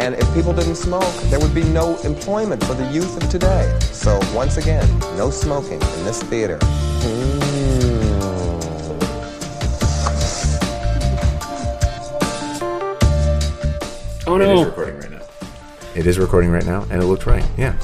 And if people didn't smoke, there would be no employment for the youth of today. So once again, no smoking in this theater. Mm. Oh It is recording right now. It is recording right now, and it looked right. Yeah.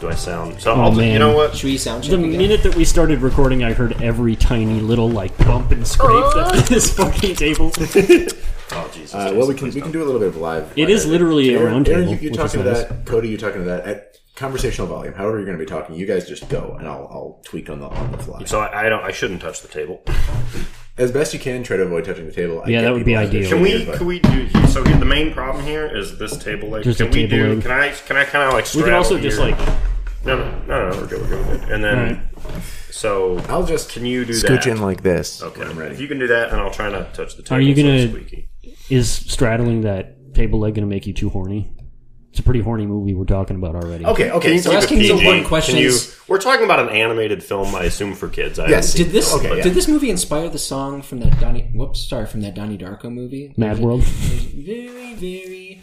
Do I sound? So Oh, I'll, man. you know what? Should we sound check The again? minute that we started recording, I heard every tiny little like bump and scrape that this fucking table. Oh Jesus! Uh, well, we can we can do a little bit of live. It live is editing. literally a Aaron, round Aaron, table, you, you're which talking is to nice. that. Cody, you're talking to that at conversational volume. However, you're going to be talking. You guys just go, and I'll I'll tweak on the on the fly So I, I don't. I shouldn't touch the table. as best you can. Try to avoid touching the table. I Yeah, that would be people have their ideal. Can we? Can we do? So the main problem here is this table leg. Just can we table do? leg. Can I? Can I kind of like? We can straddle also just here? like No, no, no, no. We're good. We're good. We're good. And then, so I'll just can you do scooch that? in like this. Okay. I'm ready. If you can do that, and I'll try not to touch the table. Are you so gonna- it's squeaky. Is straddling that table leg going to make you too horny? It's a pretty horny movie we're talking about already. okay, okay. Can you so keep asking it these PG? important Can questions- you- we're talking about an animated film, I assume for kids. I Yes. Did this Okay, yeah. did this movie inspire the song from that Donnie? Whoops, sorry, from that Donnie Darko movie? Mad World. Very, very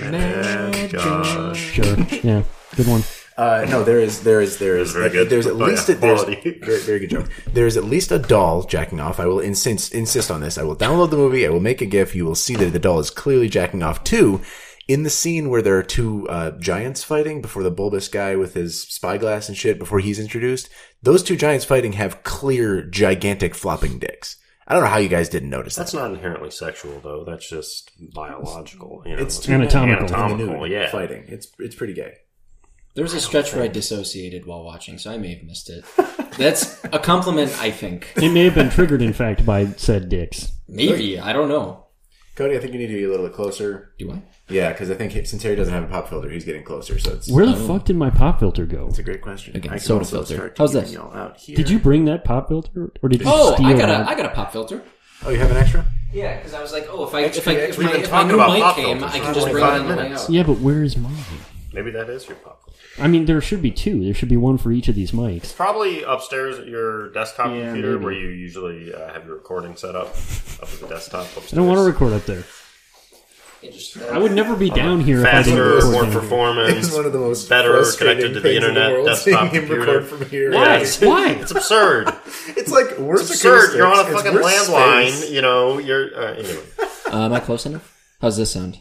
mad. gosh. Sure. Yeah. Good one. Uh, no, there is, there is, there is. Very good. There's at oh, least yeah. a, there's very, very good joke. There is at least a doll jacking off. I will insist insist on this. I will download the movie. I will make a GIF. You will see that the doll is clearly jacking off too. In the scene where there are two uh, giants fighting before the bulbous guy with his spyglass and shit before he's introduced, those two giants fighting have clear, gigantic flopping dicks. I don't know how you guys didn't notice that. That's that. not inherently sexual, though. That's just biological. You know? It's two Anatomical. In Anatomical, yeah. fighting. It's it's pretty gay. There was a stretch where I dissociated while watching, so I may have missed it. That's a compliment, I think. It may have been triggered, in fact, by said dicks. Maybe I don't know. Cody, I think you need to be a little bit closer. Do I? Yeah, because I think since Harry doesn't have a pop filter, he's getting closer. So it's Where the oh. fuck did my pop filter go? It's a great question. Again, I soda filter. How's getting this? y'all out here. Did you bring that pop filter, or did you Oh, steal I got a I got a pop filter. Oh, you have an extra? Yeah, because I was like, oh, if I if I if we've my, been if my new about mic came, filters I can just bring it 25 on the way minutes. out. Yeah, but where is mine? Maybe that is your pop. I mean, there should be two. There should be one for each of these mics. Probably upstairs at your desktop Yeah, computer maybe. where you usually uh, have your recording set up up at the desktop upstairs. I don't want to record up there. It just- I would never be down here if I Faster, didn't record more down here. performance. It's one of the most better frustrating connected to the things in internet world, desktop seeing him computer. record from here. Why? Yes. Why? It's absurd. It's like worse It's absurd. You're on a acoustics, fucking it's worse landline. space. You know. You're uh, anyway. Uh, am I close enough? How's this sound?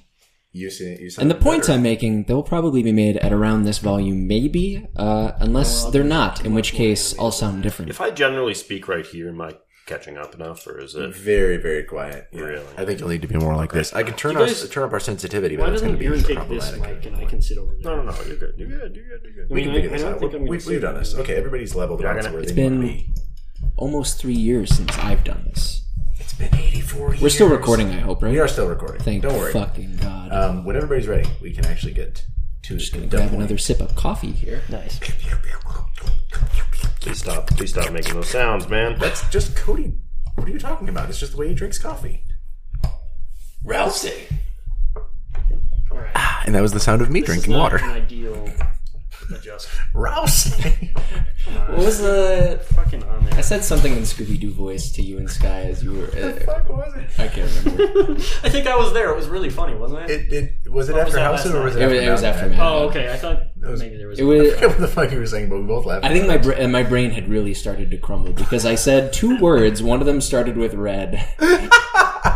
You see, you And the points I'm making, they'll probably be made at around this volume, maybe, uh, unless they're not, in which case I'll sound different. If I generally speak right here, am I catching up enough, or is it? very, very quiet. Yeah. Really? I think you'll need to be more like this. I can turn You guys- us turn up our sensitivity, but Why it's going doesn't to be Aaron take this mic and I can sit over there? No, no, no. You're good. You're good. You're good. You're good. We can I- figure I this don't out. We, gonna we've done this. Okay, everybody's leveled You're out gonna- where It's been- be. Almost three years since I've done this. It's been 84 years. We're still recording, I hope, right? We are still recording. Thank Don't worry. fucking God. Um, when everybody's ready, we can actually get to Just the gonna grab another sip of coffee here. Nice. Please stop. Please stop making those sounds, man. That's just Cody. What are you talking about? It's just the way he drinks coffee. Rousey. And that was the sound of me drinking water. An ideal adjustment. Rouse. What was the? Fucking on I said something in Scooby Doo voice to you and Sky as you were. Uh, fuck was it? I can't remember. I think I was there. It was really funny, wasn't it? It, it was it What after that House last or was it? night? after It was- it was after Men? Oh, okay. I thought was- maybe there was. It was. I forget what the fuck you were saying, but we both laughed. I think my bra- my brain had really started to crumble because I said two words. One of them started with red.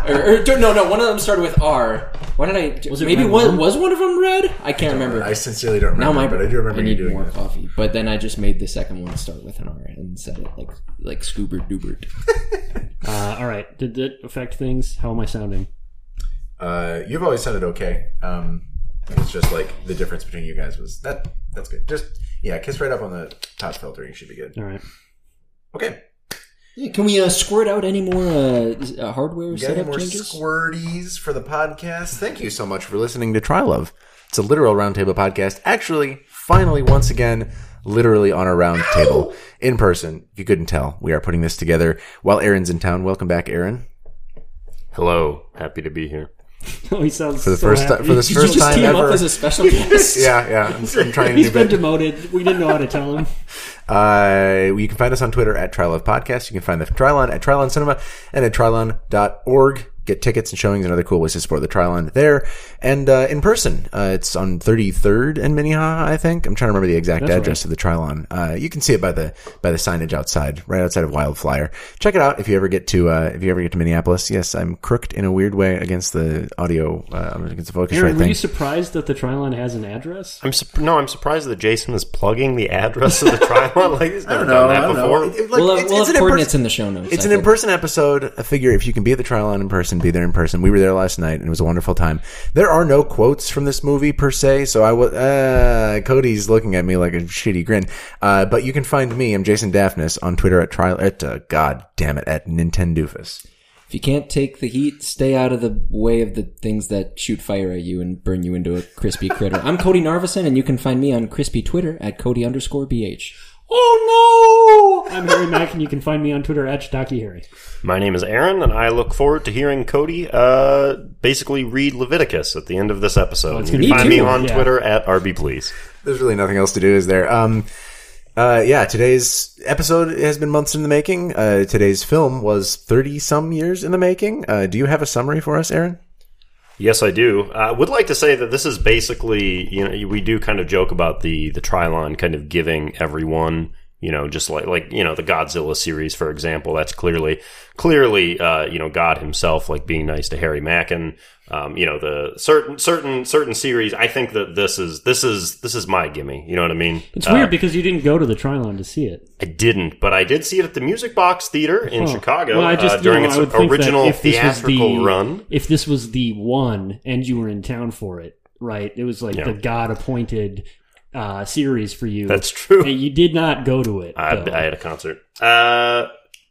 or, or, no, no, one of them started with R. Why did I? Was it maybe red was, was one of them red? I can't remember. I sincerely don't now remember, my but I do remember I you need doing more that. coffee. But then I just made the second one start with an R and said it like like Scoobert Doobert. Uh, all right. Did that affect things? How am I sounding? Uh, you've always sounded okay. Um, it's just like the difference between you guys was that. That's good. Just yeah, kiss right up on the top filter. You should be good. All right. Okay. Yeah, Can we uh, squirt out any more uh, uh, hardware Got any setup more changes? squirties for the podcast? Thank you so much for listening to Try Love. It's a literal roundtable podcast. Actually, finally, once again, literally on a round table in person. If you couldn't tell, we are putting this together while Aaron's in town. Welcome back, Aaron. Hello, happy to be here. Oh, he sounds For the so first happy. time, for the Did first you just time team ever. up as a special guest? yeah, yeah. I'm, I'm trying to He's been bit. demoted. We didn't know how to tell him. Uh, you can find us on Twitter at Trylove Podcast. You can find the Trylon at Trilon Cinema and at Trylon.org. Get tickets and showings and other cool ways to support the Trylon there. And, uh, in person, uh, it's on 33rd and Minnehaha, I think. I'm trying to remember the exact That's address of the Trylon. Uh, you can see it by the, by the signage outside, right outside of Wildflyer. Check it out if you ever get to, uh, if you ever get to Minneapolis. Yes, I'm crooked in a weird way against the audio, uh, against the focus Aaron, right were thing. you surprised that the Trylon has an address? I'm sup- no, I'm surprised that Jason is plugging the address of the Trylon. Like he's never I don't know, done I that don't know. before. It- it- like, we'll have, it's- we'll it's have an in-person- coordinates in the show notes. It's I an in-person episode. I figure if you can be at the Trylon in person, be there in person. We were there last night, and it was a wonderful time. There are no quotes from this movie per se, so I was. Uh, Cody's looking at me like a shitty grin. Uh, but you can find me. I'm Jason Daphnis on Twitter at trial at uh, God damn it at Nintendoofus. If you can't take the heat, stay out of the way of the things that shoot fire at you and burn you into a crispy critter. I'm Cody Narvison, and you can find me on crispy Twitter at Cody underscore BH. Oh no! I'm Harry Mack, and you can find me on Twitter at Stocky Harry. My name is Aaron, and I look forward to hearing Cody uh, basically read Leviticus at the end of this episode. it's you can be find me on yeah. Twitter at RB Please. There's really nothing else to do, is there? Um, uh, yeah, today's episode has been months in the making. Uh, today's film was 30 some years in the making. Uh, do you have a summary for us, Aaron? Yes, I do. I would like to say that this is basically, you know, we do kind of joke about the the Trylon kind of giving everyone, you know, just like like you know the Godzilla series, for example. That's clearly clearly, uh, you know, God himself, like being nice to Harry Mackin. Um, you know, the certain certain certain series. I think that this is this is this is my gimme. You know what I mean? It's Uh, weird because you didn't go to the Trylon to see it. I didn't, but I did see it at the Music Box Theater in Oh. Chicago Well, I just uh, during you know, its I would think that original if this was theatrical the, run. If this was the one, and you were in town for it, right? It was like Yeah. the God appointed uh, series for you. That's true. And you did not go to it. I. I had a concert.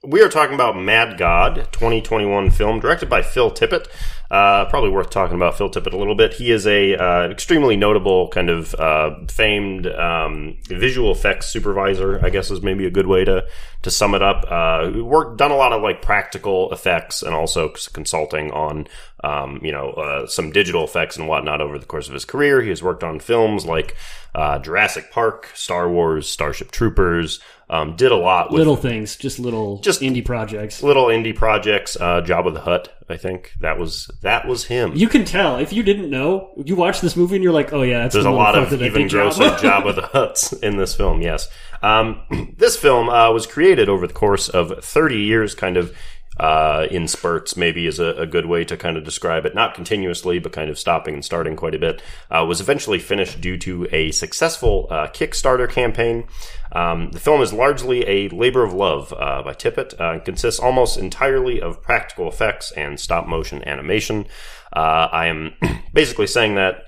We are talking about Mad God, 2021 film directed by Phil Tippett. Uh, probably worth talking about Phil Tippett a little bit. He is a uh, extremely notable kind of uh, famed um, visual effects supervisor. I guess is maybe a good way to to sum it up. Uh, worked done a lot of like practical effects and also consulting on um, you know uh, some digital effects and whatnot over the course of his career. He has worked on films like uh, Jurassic Park, Star Wars, Starship Troopers. Um, did a lot with little things, just little, Just- indie projects. little indie projects. Uh, Jabba the Hutt, I think that was that was him. You can tell if you didn't know. You watch this movie and you're like, "Oh yeah, that's There's the a lot of even grosser. Jabba the Hutts in this film. Yes, um, this film uh, was created over the course of 30 years, kind of uh, in spurts. Maybe is a, a good way to kind of describe it. Not continuously, but kind of stopping and starting quite a bit. Uh, was eventually finished due to a successful uh, Kickstarter campaign. Um, the film is largely a labor of love uh, by Tippett. Uh, and consists almost entirely of practical effects and stop motion animation. Uh, I am basically saying that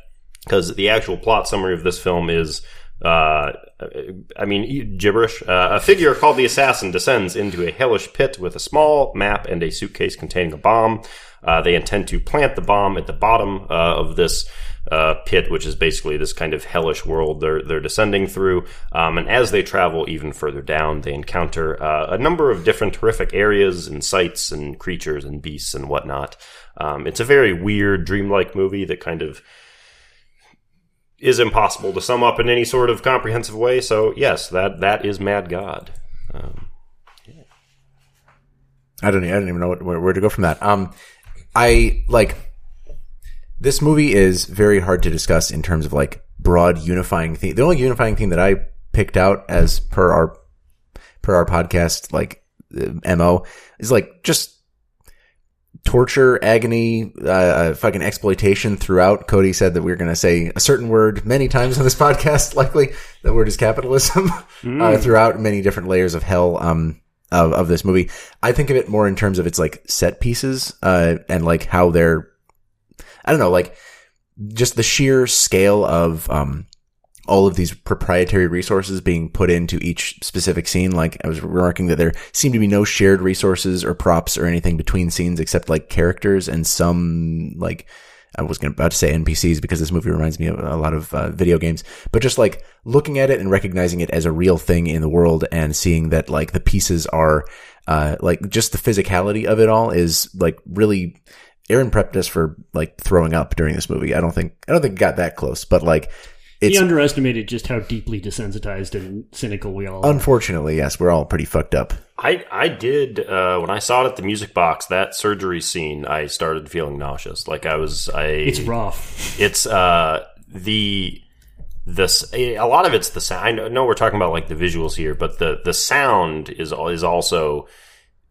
because the actual plot summary of this film is uh, I mean, gibberish. Uh, a figure called the Assassin descends into a hellish pit with a small map and a suitcase containing a bomb. Uh, they intend to plant the bomb at the bottom uh, of this uh, pit, which is basically this kind of hellish world they're they're descending through. Um, and as they travel even further down, they encounter uh, a number of different horrific areas and sights and creatures and beasts and whatnot. Um, it's a very weird, dreamlike movie that kind of is impossible to sum up in any sort of comprehensive way. So yes, that that is Mad God. Um, I don't. I don't even know what, where, where to go from that. Um, I like this movie is very hard to discuss in terms of like broad unifying theme. The only unifying theme that I picked out as per our per our podcast like uh, mo is like just torture, agony, uh, uh, fucking exploitation throughout. Cody said that we are going to say a certain word many times on this podcast. Likely, that word is capitalism. uh, throughout many different layers of hell. Um, of, of this movie, I think of it more in terms of its like set pieces, uh, and like how they're, I don't know, like just the sheer scale of, um, all of these proprietary resources being put into each specific scene. Like I was remarking that there seem to be no shared resources or props or anything between scenes except like characters and some like I was about to say NPCs because this movie reminds me of a lot of uh, video games, but just like looking at it and recognizing it as a real thing in the world and seeing that like the pieces are, uh, like just the physicality of it all is like really, Aaron prepped us for like throwing up during this movie. I don't think, I don't think it got that close, but like He underestimated just how deeply desensitized and cynical we all are. unfortunately, yes, we're all pretty fucked up. I I did uh, when I saw it at the music box that surgery scene. I started feeling nauseous. Like I was. I it's rough. it's uh the this a lot of it's the sound. I know we're talking about like the visuals here, but the the sound is is also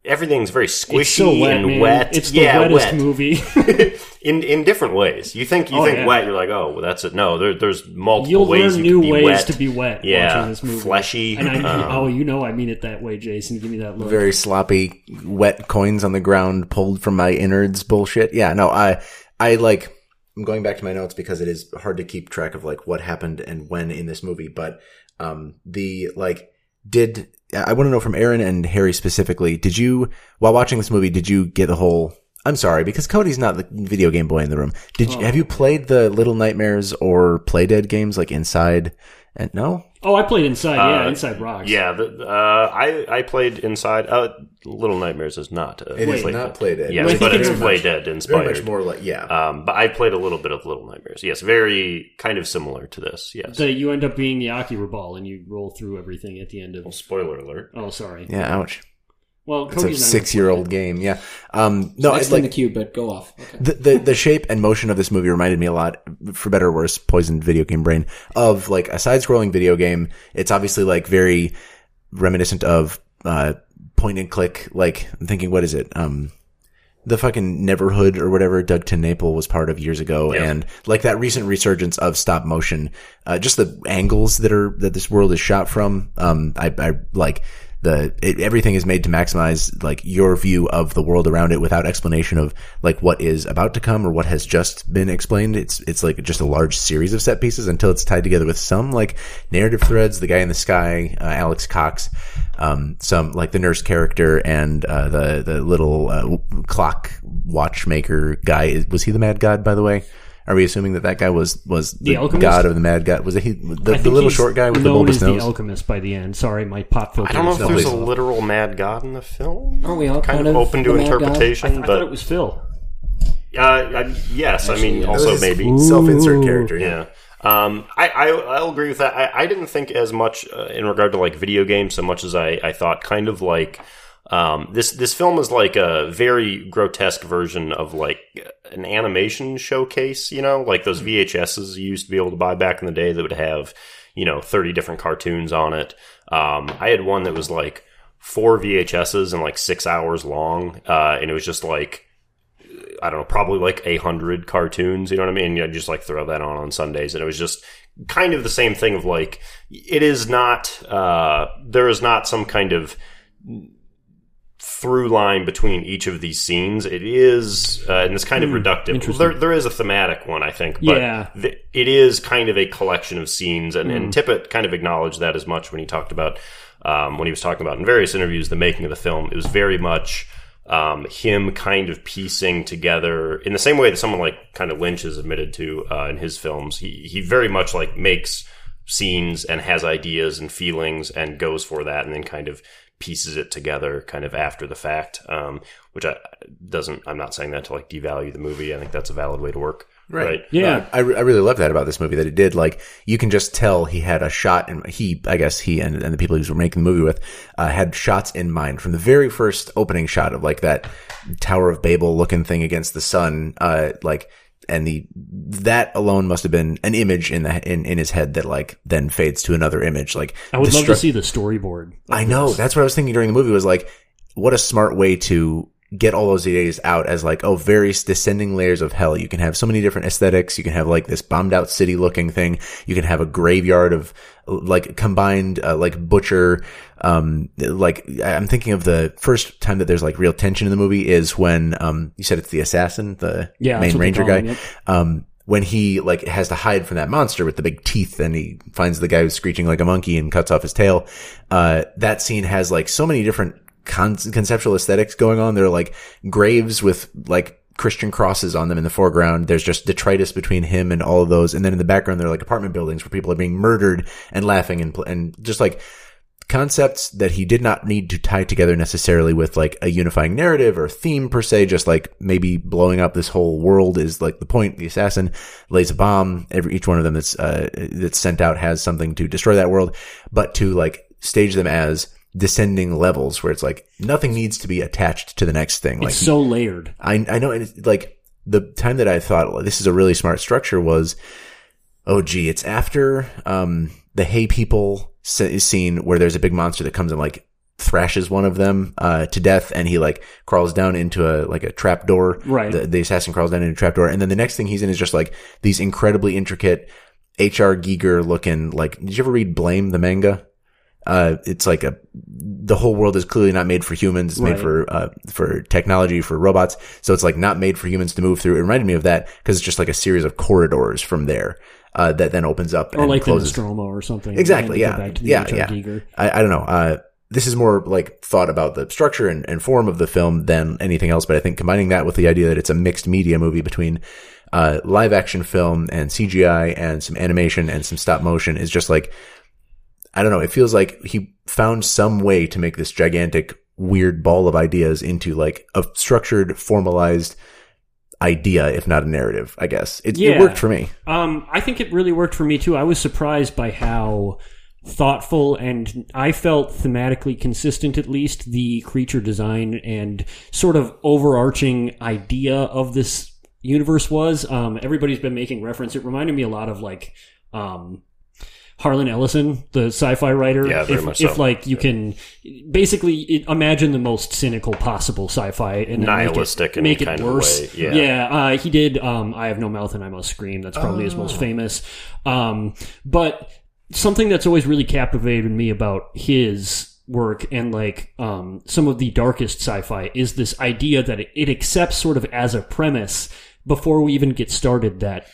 everything's very squishy It's so wet, and man. wet. It's the yeah, wettest wet. movie. in in different ways. You think you Oh, think yeah. wet, you're like, oh, well, that's it. No, there, there's multiple You'll ways learn you new can be ways wet. to be wet Yeah, watching this movie. fleshy, And I, um, oh, you know I mean it that way, Jason. Give me that look. very sloppy, wet coins on the ground pulled from my innards bullshit. Yeah, no, I, I like, I'm going back to my notes because it is hard to keep track of like what happened and when in this movie, but, um, the, like, did, I want to know from Aaron and Harry specifically, did you, while watching this movie, did you get the whole, I'm sorry, because Cody's not the video game boy in the room. Did you, have you oh. played the Little Nightmares or Playdead games like Inside? And no? Oh, I played Inside. Yeah, Uh, Inside Rocks. Yeah, the, uh, I I played Inside. Uh, Little Nightmares is not. Uh, It is Playdead. not Playdead. Yes, Wait, but it's very much- Playdead Very inspired. much more like, yeah. Um, but I played a little bit of Little Nightmares. Yes, very kind of similar to this. Yes. That you end up being the Akira ball and you roll through everything at the end of. Spoiler alert. Oh, sorry. yeah, ouch. Well, It's a six year old game. Yeah. Um, no, it's in the like queue, but go off. Okay. the, the, the shape and motion of this movie reminded me a lot, for better or worse, poisoned video game brain of like a side scrolling video game. It's obviously like very reminiscent of, uh, point and click. Like I'm thinking, what is it? Um, the fucking Neverhood or whatever Doug TenNapel was part of years ago, and like that recent resurgence of stop motion, uh, just the angles that are that this world is shot from. Um, I, I like the it, everything is made to maximize like your view of the world around it without explanation of like what is about to come or what has just been explained. It's it's like just a large series of set pieces until it's tied together with some like narrative threads. The guy in the sky, uh, Alex Cox, um, some like the nurse character and uh, the the little uh, clock watchmaker guy. Was he the mad god? By the way. Are we assuming that that guy was was the, Alchemist? god of the mad god? Was it he the, the little short guy with the known bulbous as nose? the alchemist by the end. Sorry, my pop filter. I don't know if there's a please. literal mad god in the film. Aren't we all kind, kind of, of open to the mad god? interpretation? I but thought it was Phil. uh, I, yes, I mean yeah. also maybe self-insert character. Yeah. Um, I, I, I'll agree with that. I, I didn't think as much uh, in regard to like video games so much as I, I thought kind of like, um, this, this film is like a very grotesque version of like an animation showcase, you know, like those VHSs you used to be able to buy back in the day that would have, you know, 30 different cartoons on it. Um, I had one that was like four VHSs and like six hours long. Uh, and it was just like, I don't know, probably like a hundred cartoons. You know what I mean? You just like throw that on on Sundays, and it was just kind of the same thing. Of like, it is not. Uh, there is not some kind of through line between each of these scenes. It is, uh, and it's kind of reductive. There, there is a thematic one, I think, but Yeah. th- it is kind of a collection of scenes, and, Hmm. and Tippett kind of acknowledged that as much when he talked about um, when he was talking about in various interviews the making of the film. It was very much um, him kind of piecing together in the same way that someone like kind of Lynch has admitted to uh, in his films. He he very much like makes scenes and has ideas and feelings and goes for that, and then kind of pieces it together kind of after the fact. Um, which I doesn't. I'm not saying that to like devalue the movie. I think that's a valid way to work. Right. Yeah. I, re- I really love that about this movie that it did like you can just tell he had a shot and he I guess he and, and the people he was making the movie with uh, had shots in mind from the very first opening shot of like that Tower of Babel looking thing against the sun uh like and the that alone must have been an image in the in, in his head that like then fades to another image like I would love to see the storyboard. I know. That's what I was thinking during the movie was like, what a smart way to get all those ideas out as like, oh, various descending layers of hell. You can have so many different aesthetics. You can have like this bombed out city looking thing. You can have a graveyard of like combined, uh, like butcher. Um, like I'm thinking of the first time that there's like real tension in the movie is when, um, you said it's the assassin, the Yeah, main ranger guy. him, yep. Um, when he like has to hide from that monster with the big teeth and he finds the guy who's screeching like a monkey and cuts off his tail. Uh, that scene has like so many different con- conceptual aesthetics going on. There are like graves with like Christian crosses on them in the foreground. There's just detritus between him and all of those. And then in the background, there are like apartment buildings where people are being murdered and laughing and, pl- and just like concepts that he did not need to tie together necessarily with like a unifying narrative or theme per se. Just like maybe blowing up this whole world is like the point. The assassin lays a bomb. Every, each one of them that's, uh, that's sent out has something to destroy that world, but to like stage them as descending levels where it's like nothing needs to be attached to the next thing. Like It's so layered. I, I know, and it's like the time that I thought this is a really smart structure was, oh gee, it's after um, the Hay People scene where there's a big monster that comes and like thrashes one of them uh, to death, and he like crawls down into a like a trap door. Right. The, the assassin crawls down into a trap door, and then the next thing he's in is just like these incredibly intricate H.R. Giger looking like. Did you ever read Blame the manga? Uh, it's like a, the whole world is clearly not made for humans. It's made for, uh, for technology, for robots. So it's like not made for humans to move through. It reminded me of that because it's just like a series of corridors from there, uh, that then opens up Or and like closes. the Nostromo or something. Exactly, yeah. back to the Yeah, yeah. Giger. I, I don't know. Uh, this is more like thought about the structure and, and form of the film than anything else. But I think combining that with the idea that it's a mixed media movie between uh, live action film and CGI and some animation and some stop motion is just like I don't know. It feels like he found some way to make this gigantic weird ball of ideas into like a structured, formalized idea, if not a narrative. I guess it, it worked for me. Um, I think it really worked for me too. I was surprised by how thoughtful and I felt thematically consistent, at least the creature design and sort of overarching idea of this universe was. Um, everybody's been making reference. It reminded me a lot of like, um, Harlan Ellison, the sci-fi writer. Yeah, very if, much if like you can basically imagine the most cynical possible sci-fi and Nihilistic in make it, make it a worse. way, yeah. yeah, uh, he did. Um, I have no mouth and I must scream. That's probably his Oh. most famous. Um, but something that's always really captivated me about his work and like um, some of the darkest sci-fi is this idea that it, it accepts sort of as a premise before we even get started that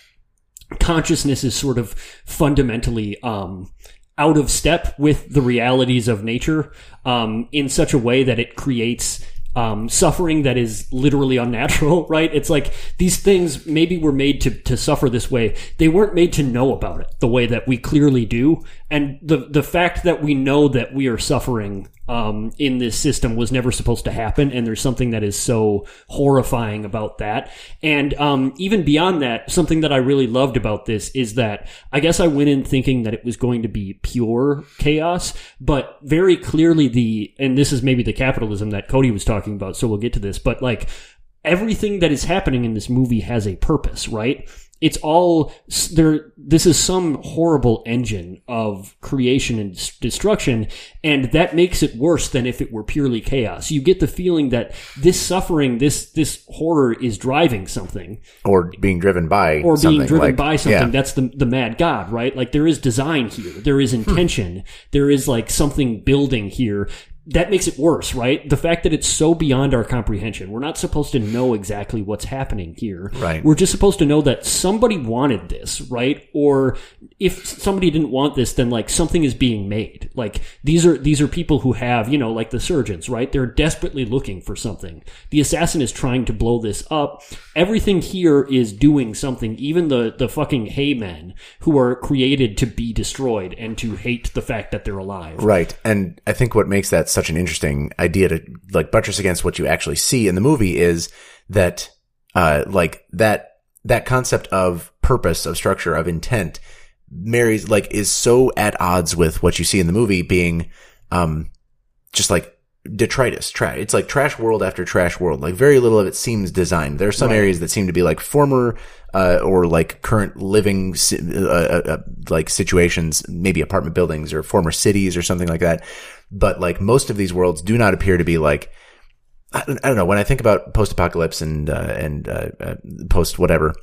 consciousness is sort of fundamentally um, out of step with the realities of nature um, in such a way that it creates um, suffering that is literally unnatural, right? It's like these things maybe were made to, to suffer this way. They weren't made to know about it the way that we clearly do. And the, the fact that we know that we are suffering um, in this system was never supposed to happen. And there's something that is so horrifying about that. And um, even beyond that, something that I really loved about this is that I guess I went in thinking that it was going to be pure chaos, but very clearly the, and this is maybe the capitalism that Cody was talking about, so we'll get to this, but like everything that is happening in this movie has a purpose, right? It's all there. This is some horrible engine of creation and destruction, and that makes it worse than if it were purely chaos. You get the feeling that this suffering, this this horror, is driving something, Or being driven by or being driven like- by something yeah. that's the the mad god right like there is design here there is hmm. intention there is like something building here that makes it worse right? The fact that it's so beyond our comprehension. We're not supposed to know exactly what's happening here. Right. we're just supposed to know that somebody wanted this right? Or if somebody didn't want this then like something is being made. Like these are these are people who have you know like the surgeons right? They're desperately looking for something. The assassin is trying to blow this up. Everything here is doing something. Even the the fucking hay men who are created to be destroyed and to hate the fact that they're alive. Right. And I think what makes that such an interesting idea to like buttress against what you actually see in the movie is that, uh, like that, that concept of purpose, of structure, of intent marries, like, is so at odds with what you see in the movie being, um, just like detritus, trash. It's like trash world after trash world. Like very little of it seems designed. There are some areas that seem to be like former, uh, or like current living, uh, uh, uh, like situations, maybe apartment buildings or former cities or something like that. But like most of these worlds do not appear to be like, I don't, I don't know. When I think about post-apocalypse and, uh, and, uh, uh, post whatever,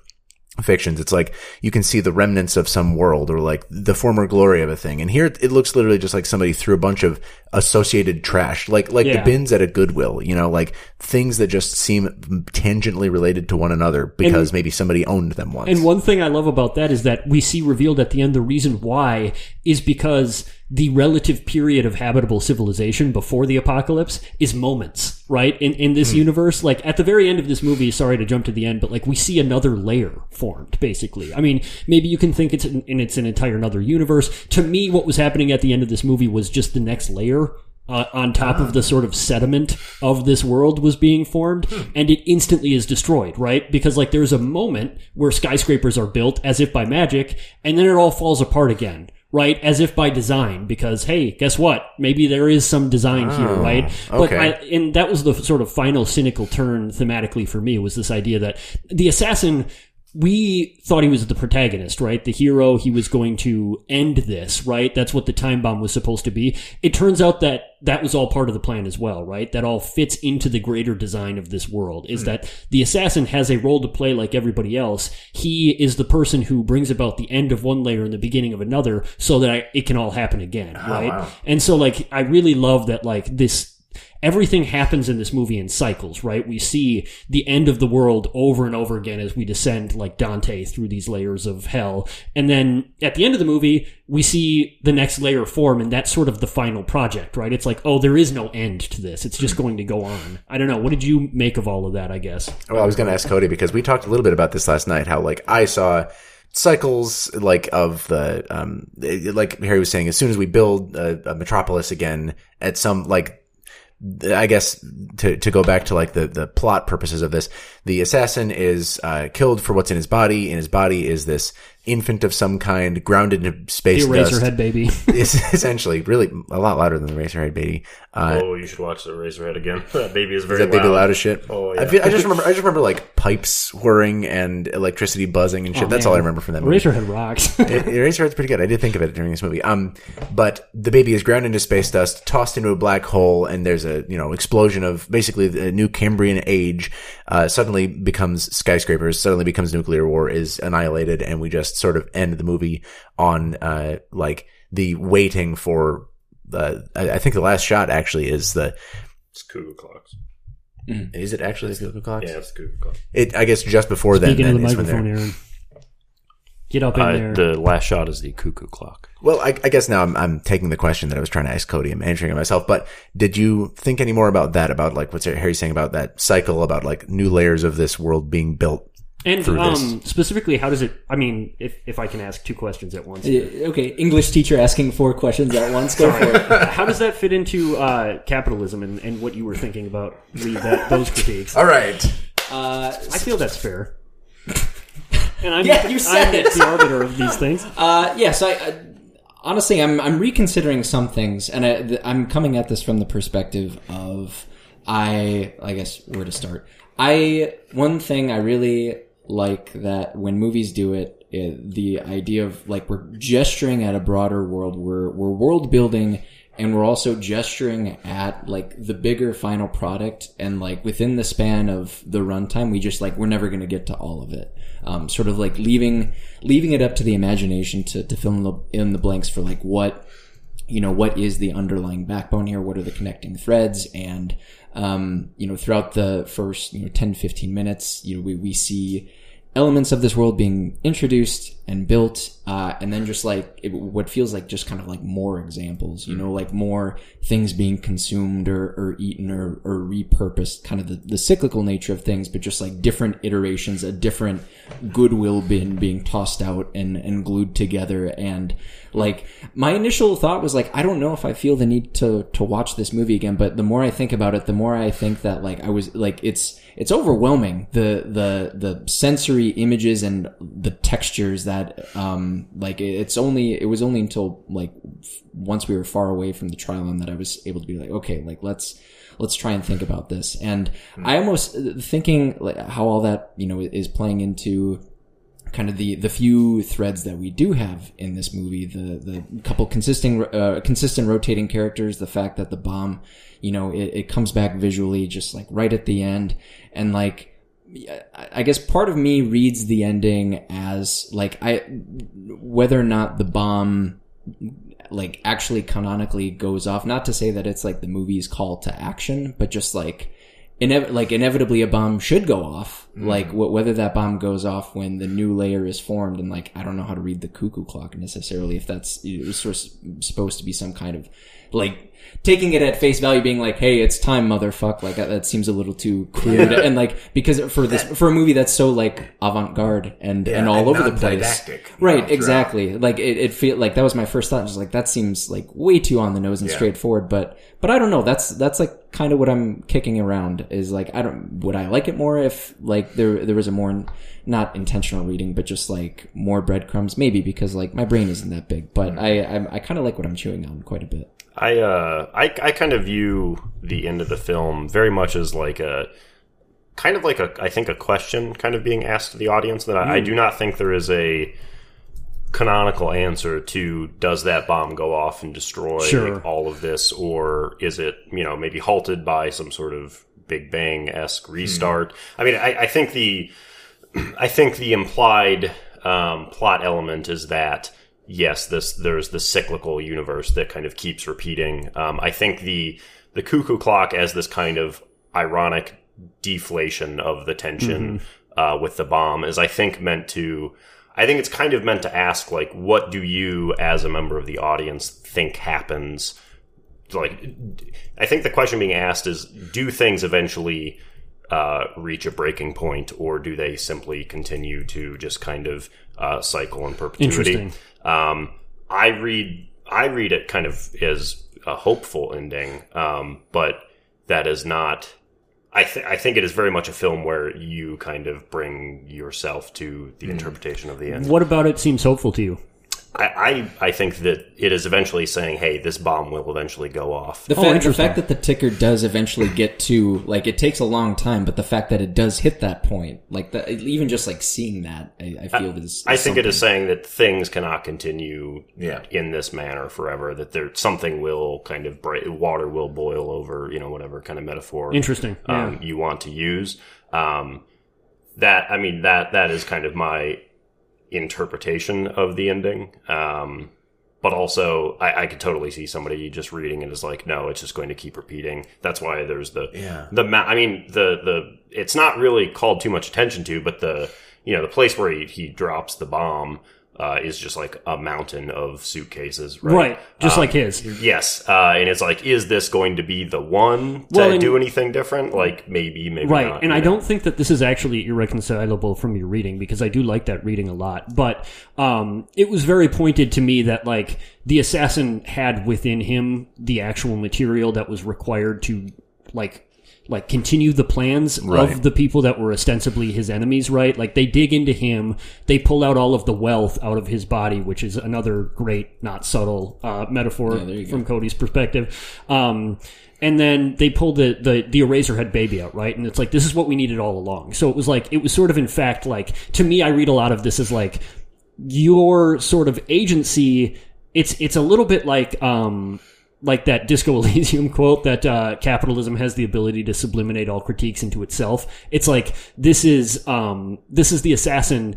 fictions. It's like you can see the remnants of some world or like the former glory of a thing. And here it looks literally just like somebody threw a bunch of associated trash, like like the bins at a Goodwill, you know, like things that just seem tangentially related to one another because maybe somebody owned them once. And one thing I love about that is that we see revealed at the end the reason why is because the relative period of habitable civilization before the apocalypse is moments, right? In in this hmm. universe, like at the very end of this movie, sorry to jump to the end, but like we see another layer formed, basically. I mean, maybe you can think it's in, in it's an entire another universe. To me, what was happening at the end of this movie was just the next layer uh, on top of the ah. sort of sediment of this world was being formed hmm. and it instantly is destroyed right because like there's a moment where skyscrapers are built as if by magic and then it all falls apart again right as if by design because hey guess what maybe there is some design ah, here right but okay. I, and that was the sort of final cynical turn thematically for me was this idea that the assassin we thought he was the protagonist, right? The hero. He was going to end this, right? That's what the time bomb was supposed to be. It turns out that that was all part of the plan as well, right? That all fits into the greater design of this world. Is hmm. that the assassin has a role to play like everybody else. He is the person who brings about the end of one layer and the beginning of another so that I, it can all happen again, ah, right? And so like, I really love that like this everything happens in this movie in cycles, right? We see the end of the world over and over again as we descend like Dante through these layers of hell. And then at the end of the movie, we see the next layer form and that's sort of the final project, right? It's like, oh, there is no end to this. It's just going to go on. I don't know. What did you make of all of that, I guess? Well, I was going to ask Cody because we talked a little bit about this last night. How like I saw cycles like of the um like Harry was saying. As soon as we build a, a metropolis again, at some like I guess to to go back to like the the plot purposes of this, the assassin is uh, killed for what's in his body. In his body is this infant of some kind, grounded in space The dust. Baby. Is essentially really a lot louder than the Eraserhead baby. Uh, oh, you should watch the Eraserhead again. that baby is very Is that baby loud. loud as shit? Oh, I, yeah. feel, I just remember. I just remember like pipes whirring and electricity buzzing and shit. That's all I remember from that movie. Eraserhead rocks. It- Eraserhead's pretty good. I did think of it during this movie. Um, but the baby is ground into space dust, tossed into a black hole, and there's a you know explosion of basically the new Cambrian age. Uh, suddenly becomes skyscrapers. Suddenly becomes nuclear war. Is annihilated, and we just sort of end the movie on uh like the waiting for. Uh, I I think the last shot actually is the. It's cuckoo clocks. Is it actually the Cuckoo Clocks? Yeah, it's cuckoo clock. It, I guess just before then, Speaking then of the is when they're- microphone, Aaron. Get up in Uh, there. the last shot is the cuckoo clock. Well, I, I guess now I'm, I'm taking the question that I was trying to ask Cody. I'm answering it myself. But did you think any more about that? About like what's Harry saying about that cycle? About like new layers of this world being built? And through this. um, specifically, how does it? I mean, if if I can ask two questions at once, Uh, Okay, English teacher asking four questions at once. Go for it. how does that fit into uh, capitalism and, and what you were thinking about Lee, that, those critiques? All right. Uh, I feel that's fair. And I'm, Yeah, you said I'm it. the arbiter of these things. Uh, yes, I, I honestly I'm I'm reconsidering some things, and I, th- I'm coming at this from the perspective of I I guess where to start. I one thing I really like that when movies do it, it the idea of like we're gesturing at a broader world, we're we're world building. And we're also gesturing at like the bigger final product, and like within the span of the runtime, we just like we're never going to get to all of it. Um, sort of like leaving leaving it up to the imagination to, to fill in the, in the blanks for like what you know what is the underlying backbone here what are the connecting threads and um, you know throughout the first you know 10 15 minutes you know we, we see elements of this world being introduced and built uh, and then just like it, what feels like just kind of like more examples you know like more things being consumed or, or eaten or, or repurposed kind of the, the cyclical nature of things but just like different iterations a different goodwill bin being tossed out and, and glued together. And like my initial thought was like i don't know if i feel the need to to watch this movie again but the more i think about it the more i think that like i was like it's it's overwhelming. The the the sensory images and the textures that um like it's only it was only until like once we were far away from the trial and that i was able to be like okay like let's let's try and think about this. And i almost thinking like how all that you know is playing into kind of the the few threads that we do have in this movie the the couple consisting uh, consistent rotating characters the fact that the bomb you know it, it comes back visually just like right at the end. And like I I guess part of me reads the ending as like I whether or not the bomb like actually canonically goes off. Not to say that it's like the movie's call to action, but just like inev- like inevitably a bomb should go off. Mm. Like wh- whether that bomb goes off when the new layer is formed, and like I don't know how to read the cuckoo clock necessarily. If that's it was sort of supposed to be some kind of like taking it at face value, being like, "Hey, it's time, motherfuck." Like that, that seems a little too crude, and like because for this for a movie that's so like avant garde and and all and over the place, right? throughout. Exactly. Like it, it feel like that was my first thought. Just like that seems like way too on the nose and Yeah. straightforward. But but I don't know. That's that's like kind of what I'm kicking around. Is like I don't would I like it more if like there there was a more not intentional reading, but just like more breadcrumbs. Maybe because like my brain isn't that big, but I I, I kind of like what I'm chewing on quite a bit. I uh I I kind of view the end of the film very much as like a kind of like a I think a question kind of being asked to the audience that I, I do not think there is a canonical answer to does that bomb go off and destroy Sure. all of this or is it you know maybe halted by some sort of Big Bang esque restart? I mean I, I think the I think the implied um, plot element is that yes, this there's the cyclical universe that kind of keeps repeating. Um, I think the the cuckoo clock as this kind of ironic deflation of the tension uh, with the bomb is, I think, meant to. I think it's kind of meant to ask, like, what do you, as a member of the audience, think happens? Like, I think the question being asked is, do things eventually uh, reach a breaking point, or do they simply continue to just kind of uh, cycle in perpetuity? Um, I read I read it kind of as a hopeful ending, um, but that is not. I, th- I think it is very much a film where you kind of bring yourself to the interpretation of the end. What about it seems hopeful to you? I, I I think that it is eventually saying, "Hey, this bomb will eventually go off." The, Oh, fact, the fact that the ticker does eventually get to like it takes a long time, but the fact that it does hit that point, like the, even just like seeing that, I, I feel is. I think it is saying that things cannot continue Yeah. in this manner forever. That there something will kind of break, water will boil over, you know, whatever kind of metaphor. Interesting. Yeah. um, you want to use. Um, that I mean that that is kind of my interpretation of the ending. Um, but also, I, I could totally see somebody just reading it as like, no, it's just going to keep repeating. That's why there's the Yeah. the ma- I mean the the it's not really called too much attention to, but the you know the place where he, he drops the bomb uh, is just like a mountain of suitcases, right? Right, just Um, like his. Yes, uh, and it's like, is this going to be the one to Well, and- do anything different? Like maybe, maybe Right, not. and I know? don't think that this is actually irreconcilable from your reading because I do like that reading a lot. But um, it was very pointed to me that like the assassin had within him the actual material that was required to like like continue the plans Right. of the people that were ostensibly his enemies. Right, like they dig into him, they pull out all of the wealth out of his body, which is another great, not subtle uh, metaphor there you go. from Cody's perspective. Um, and then they pulled the, the, the Eraserhead baby out, right? And it's like, this is what we needed all along. So it was like, it was sort of, in fact, like, to me, I read a lot of this as like, your sort of agency, it's, it's a little bit like, um, like that Disco Elysium quote that uh, capitalism has the ability to subliminate all critiques into itself. It's like this is um, this is the assassin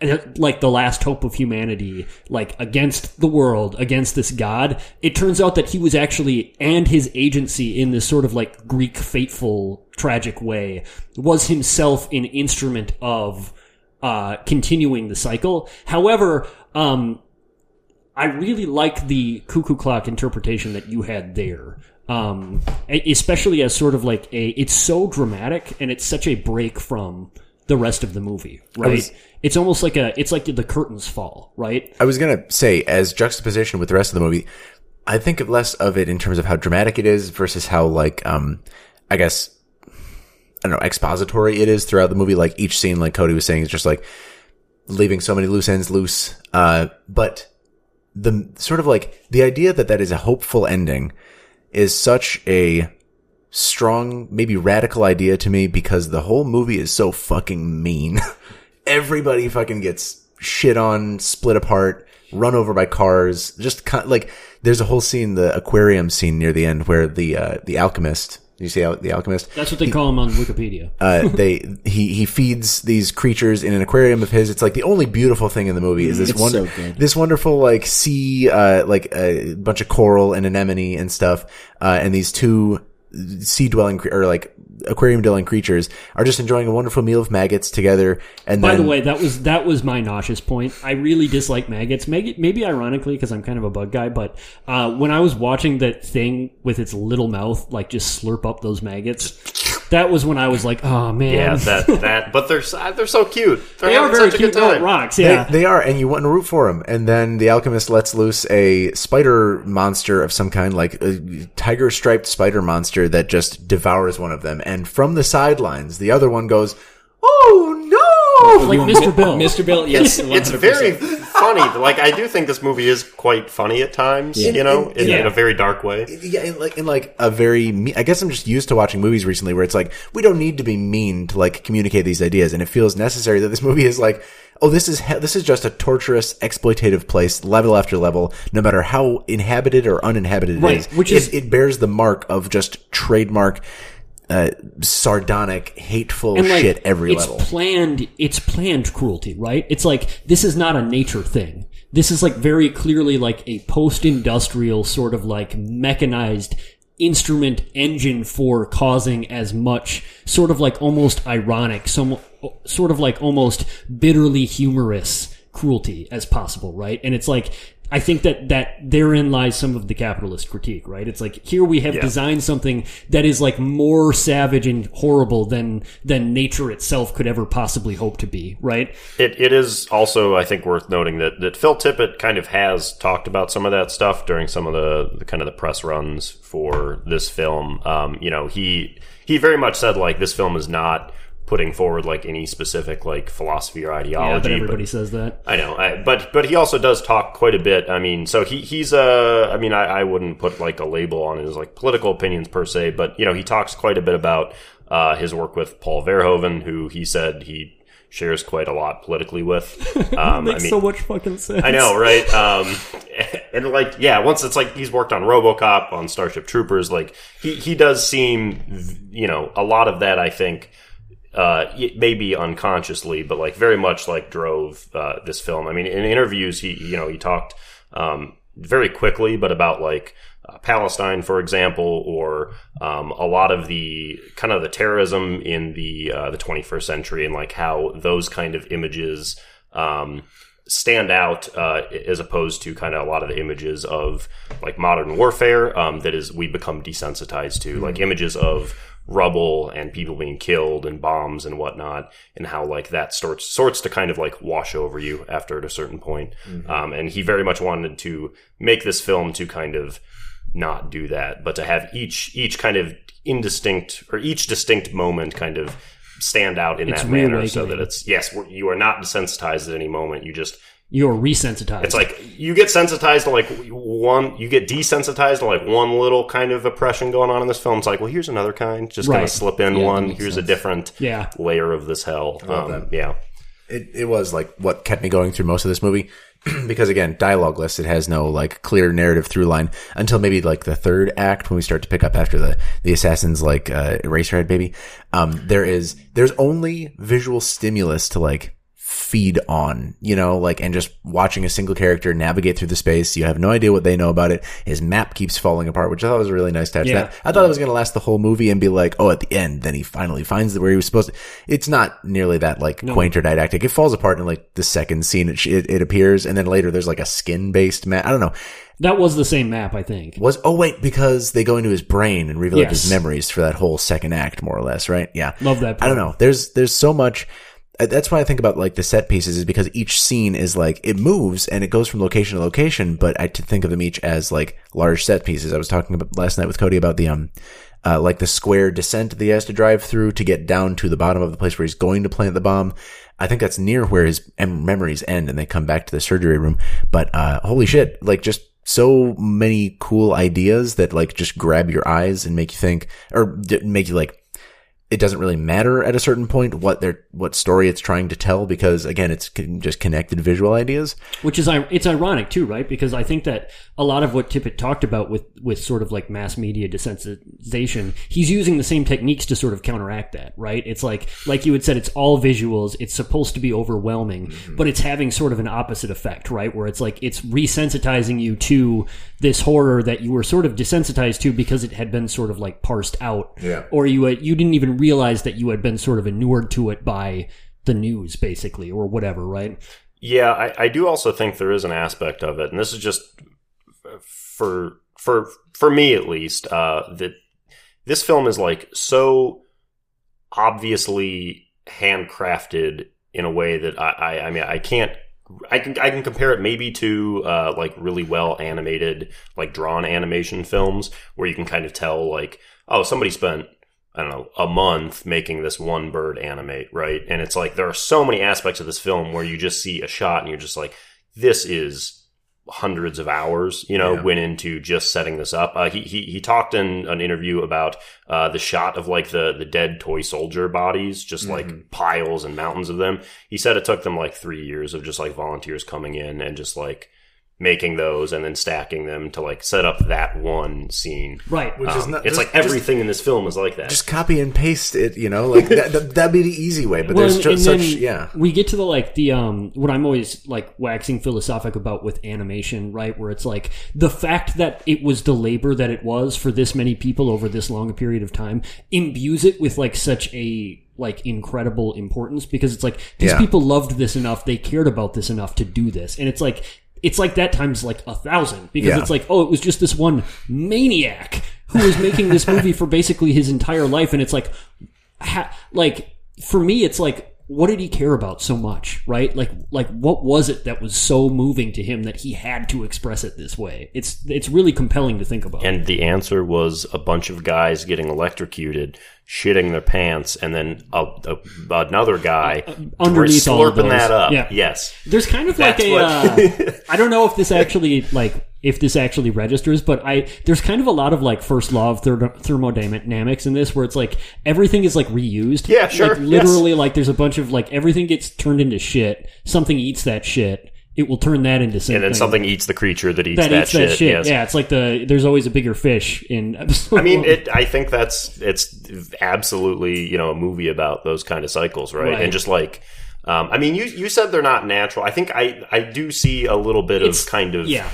uh, like the last hope of humanity, like against the world, against this god. It turns out that he was actually, and his agency in this sort of like Greek fateful, tragic way, was himself an instrument of uh, continuing the cycle. However, um, I really like the cuckoo clock interpretation that you had there. Um, especially as sort of like a, it's so dramatic and it's such a break from the rest of the movie, right? was- it's almost like a, it's like the curtains fall, right? I was gonna say, as juxtaposition with the rest of the movie, I think of less of it in terms of how dramatic it is versus how like, um, I guess, I don't know, expository it is throughout the movie. Like each scene, like Cody was saying, is just like leaving so many loose ends loose. Uh, but the sort of like the idea that that is a hopeful ending is such a strong, maybe radical idea to me because the whole movie is so fucking mean. Everybody fucking gets shit on, split apart, run over by cars. Just kind like there's a whole scene, the aquarium scene near the end, where the uh, the alchemist You see the alchemist? That's what they call him on Wikipedia. Uh, they he he feeds these creatures in an aquarium of his. It's like the only beautiful thing in the movie is this one so this wonderful like sea uh like a bunch of coral and anemone and stuff uh and these two sea dwelling or like aquarium dwelling creatures are just enjoying a wonderful meal of maggots together. And By then, the way, that was that was my nauseous point. I really dislike maggots. Maybe, maybe ironically, because I'm kind of a bug guy. But uh, when I was watching that thing with its little mouth, like just slurp up those maggots, that was when I was like, "Oh man, Yeah, that that. But they're so- they're so cute. They're they are very such a cute good little time. rocks." They, Yeah, they are, and you want to root for them. And then the alchemist lets loose a spider monster of some kind, like a tiger striped spider monster that just devours one of them. And from the sidelines, the other one goes, "Oh no!" Oh, like Mr. Bill. Mr. Bill, yes, It's 100%. very funny. Like I do think this movie is quite funny at times. You know, in, in a very dark way. Yeah, in like in like a very. Me- I guess I'm just used to watching movies recently where it's like we don't need to be mean to like communicate these ideas, and it feels necessary that this movie is like, oh, this is this is just a torturous, exploitative place, level after level, no matter how inhabited or uninhabited Right, it is. which it, is- it bears the mark of just trademark. Uh, sardonic, hateful and like shit every level. it's level. planned it's planned cruelty right it's like this is not a nature thing this is like very clearly like a post-industrial sort of like mechanized instrument engine for causing as much sort of like almost ironic some sort of like almost bitterly humorous cruelty as possible right and it's like I think that that therein lies some of the capitalist critique, right? It's like here we have Yeah. designed something that is like more savage and horrible than than nature itself could ever possibly hope to be, right? It, it is also, I think, worth noting that, that Phil Tippett kind of has talked about some of that stuff during some of the, the kind of the press runs for this film. Um, you know, he he very much said like this film is not putting forward like any specific like philosophy or ideology. but but- everybody says that. I know, I, but but he also does talk quite a bit. I mean, so he he's a. I mean, I, I wouldn't put like a label on his like political opinions per se, but you know, he talks quite a bit about uh, his work with Paul Verhoeven, who he said he shares quite a lot politically with. Um, Makes I mean, so much fucking sense. I know, right? Um, and like, yeah, once it's like he's worked on RoboCop, on Starship Troopers, like he he does seem, you know, a lot of that. I think uh, maybe unconsciously, but like very much like drove uh, this film. I mean, in interviews, he you know he talked um, very quickly, but about like uh, Palestine, for example, or um, a lot of the kind of the terrorism in the uh, the 21st century, and like how those kind of images. Um, stand out uh, as opposed to kind of a lot of the images of like modern warfare um, that is we become desensitized to like images of rubble and people being killed and bombs and whatnot and how like that sorts sorts to kind of like wash over you after at a certain point. Um, and he very much wanted to make this film to kind of not do that but to have each each kind of indistinct or each distinct moment kind of stand out in It's that manner so that it's yes you are not desensitized at any moment. You just You're resensitized. it's like you get sensitized to like one, you get desensitized to like one little kind of oppression going on in this film. It's like, well, here's another kind, just gonna slip in Yeah, one. makes Here's a different Yeah. layer of this hell. Um, yeah, it, it was like what kept me going through most of this movie because again dialogueless it has no like clear narrative through line until maybe like the third act when we start to pick up after the the assassins like uh eraserhead baby um there is there's only visual stimulus to like feed on, you know, like, and just watching a single character navigate through the space. You have no idea what they know about it. His map keeps falling apart, which I thought was a really nice touch. Yeah. That, I thought it was going to last the whole movie and be like, oh, at the end, then he finally finds where he was supposed to. It's not nearly that like quaint or didactic. It falls apart in like the second scene it, it, it appears. And then later there's like a skin based map. I don't know. that was the same map, I think. Was, oh wait, because they go into his brain and reveal like, his memories for that whole second act, more or less, right? Yeah. Love that Part. I don't know. There's there's so much. That's why I think about like the set pieces is because each scene is like it moves and it goes from location to location, but I think of them each as like large set pieces. I was talking about last night with Cody about the um uh, like the square descent that he has to drive through to get down to the bottom of the place where he's going to plant the bomb. I think that's near where his em- memories end and they come back to the surgery room. But uh holy shit, like just so many cool ideas that like just grab your eyes and make you think or make you like it doesn't really matter at a certain point what they're what story it's trying to tell because again it's just connected visual ideas. Which is it's ironic too, right? Because I think that a lot of what Tippett talked about with with sort of like mass media desensitization, he's using the same techniques to sort of counteract that, right? It's like like you had said, it's all visuals. It's supposed to be overwhelming, mm-hmm. but it's having sort of an opposite effect, right? Where it's like it's resensitizing you to this horror that you were sort of desensitized to because it had been sort of like parsed out, Yeah. or you had, you didn't even realize that you had been sort of inured to it by the news, basically, or whatever, right? Yeah, I, I do also think there is an aspect of it, and this is just for for for me at least uh, that this film is like so obviously handcrafted in a way that I, I I mean I can't I can I can compare it maybe to uh, like really well animated like drawn animation films where you can kind of tell like oh somebody spent I don't know, a month making this one bird animate, right? And it's like there are so many aspects of this film where you just see a shot and you're just like, this is hundreds of hours, you know, Yeah. went into just setting this up. Uh, he, he he talked in an interview about uh, the shot of like the the dead toy soldier bodies, just like piles and mountains of them. He said it took them like three years of just like volunteers coming in and just like making those and then stacking them to like set up that one scene. Right. Which is Um, not- it's just- like everything in this film is like that. Just copy and paste it, you know, like that, that, that'd be the easy way. But there's and- just and such, then yeah. We get to the like the um what I'm always like waxing philosophic about with animation, right? Where it's like the fact that it was the labor that it was for this many people over this long a period of time imbues it with like such a like incredible importance because it's like these Yeah. people loved this enough, they cared about this enough to do this, and it's like. It's like that times like a thousand because Yeah. it's like, oh, it was just this one maniac who was making this movie for basically his entire life, and it's like, ha- like for me it's like what did he care about so much right like like what was it that was so moving to him that he had to express it this way it's it's really compelling to think about And the answer was a bunch of guys getting electrocuted, shitting their pants, and then a, a, another guy Uh, underneath all of slurping that up. Yeah. Yes. there's kind of like That's a what- uh, I don't know if this actually like if this actually registers but i there's kind of a lot of like first law of ther- thermodynamics in this where it's like everything is like reused Yeah, sure, like literally like there's a bunch of like everything gets turned into shit something eats that shit it will turn that into something And then something eats the creature that eats that, that, eats shit. that shit. Yes. Yeah, it's like the there's always a bigger fish in. Episode I mean, one. it. I think that's it's absolutely you know a movie about those kind of cycles, right? Right. And just like, um, I mean, you you said they're not natural. I think I I do see a little bit It's- of kind of yeah.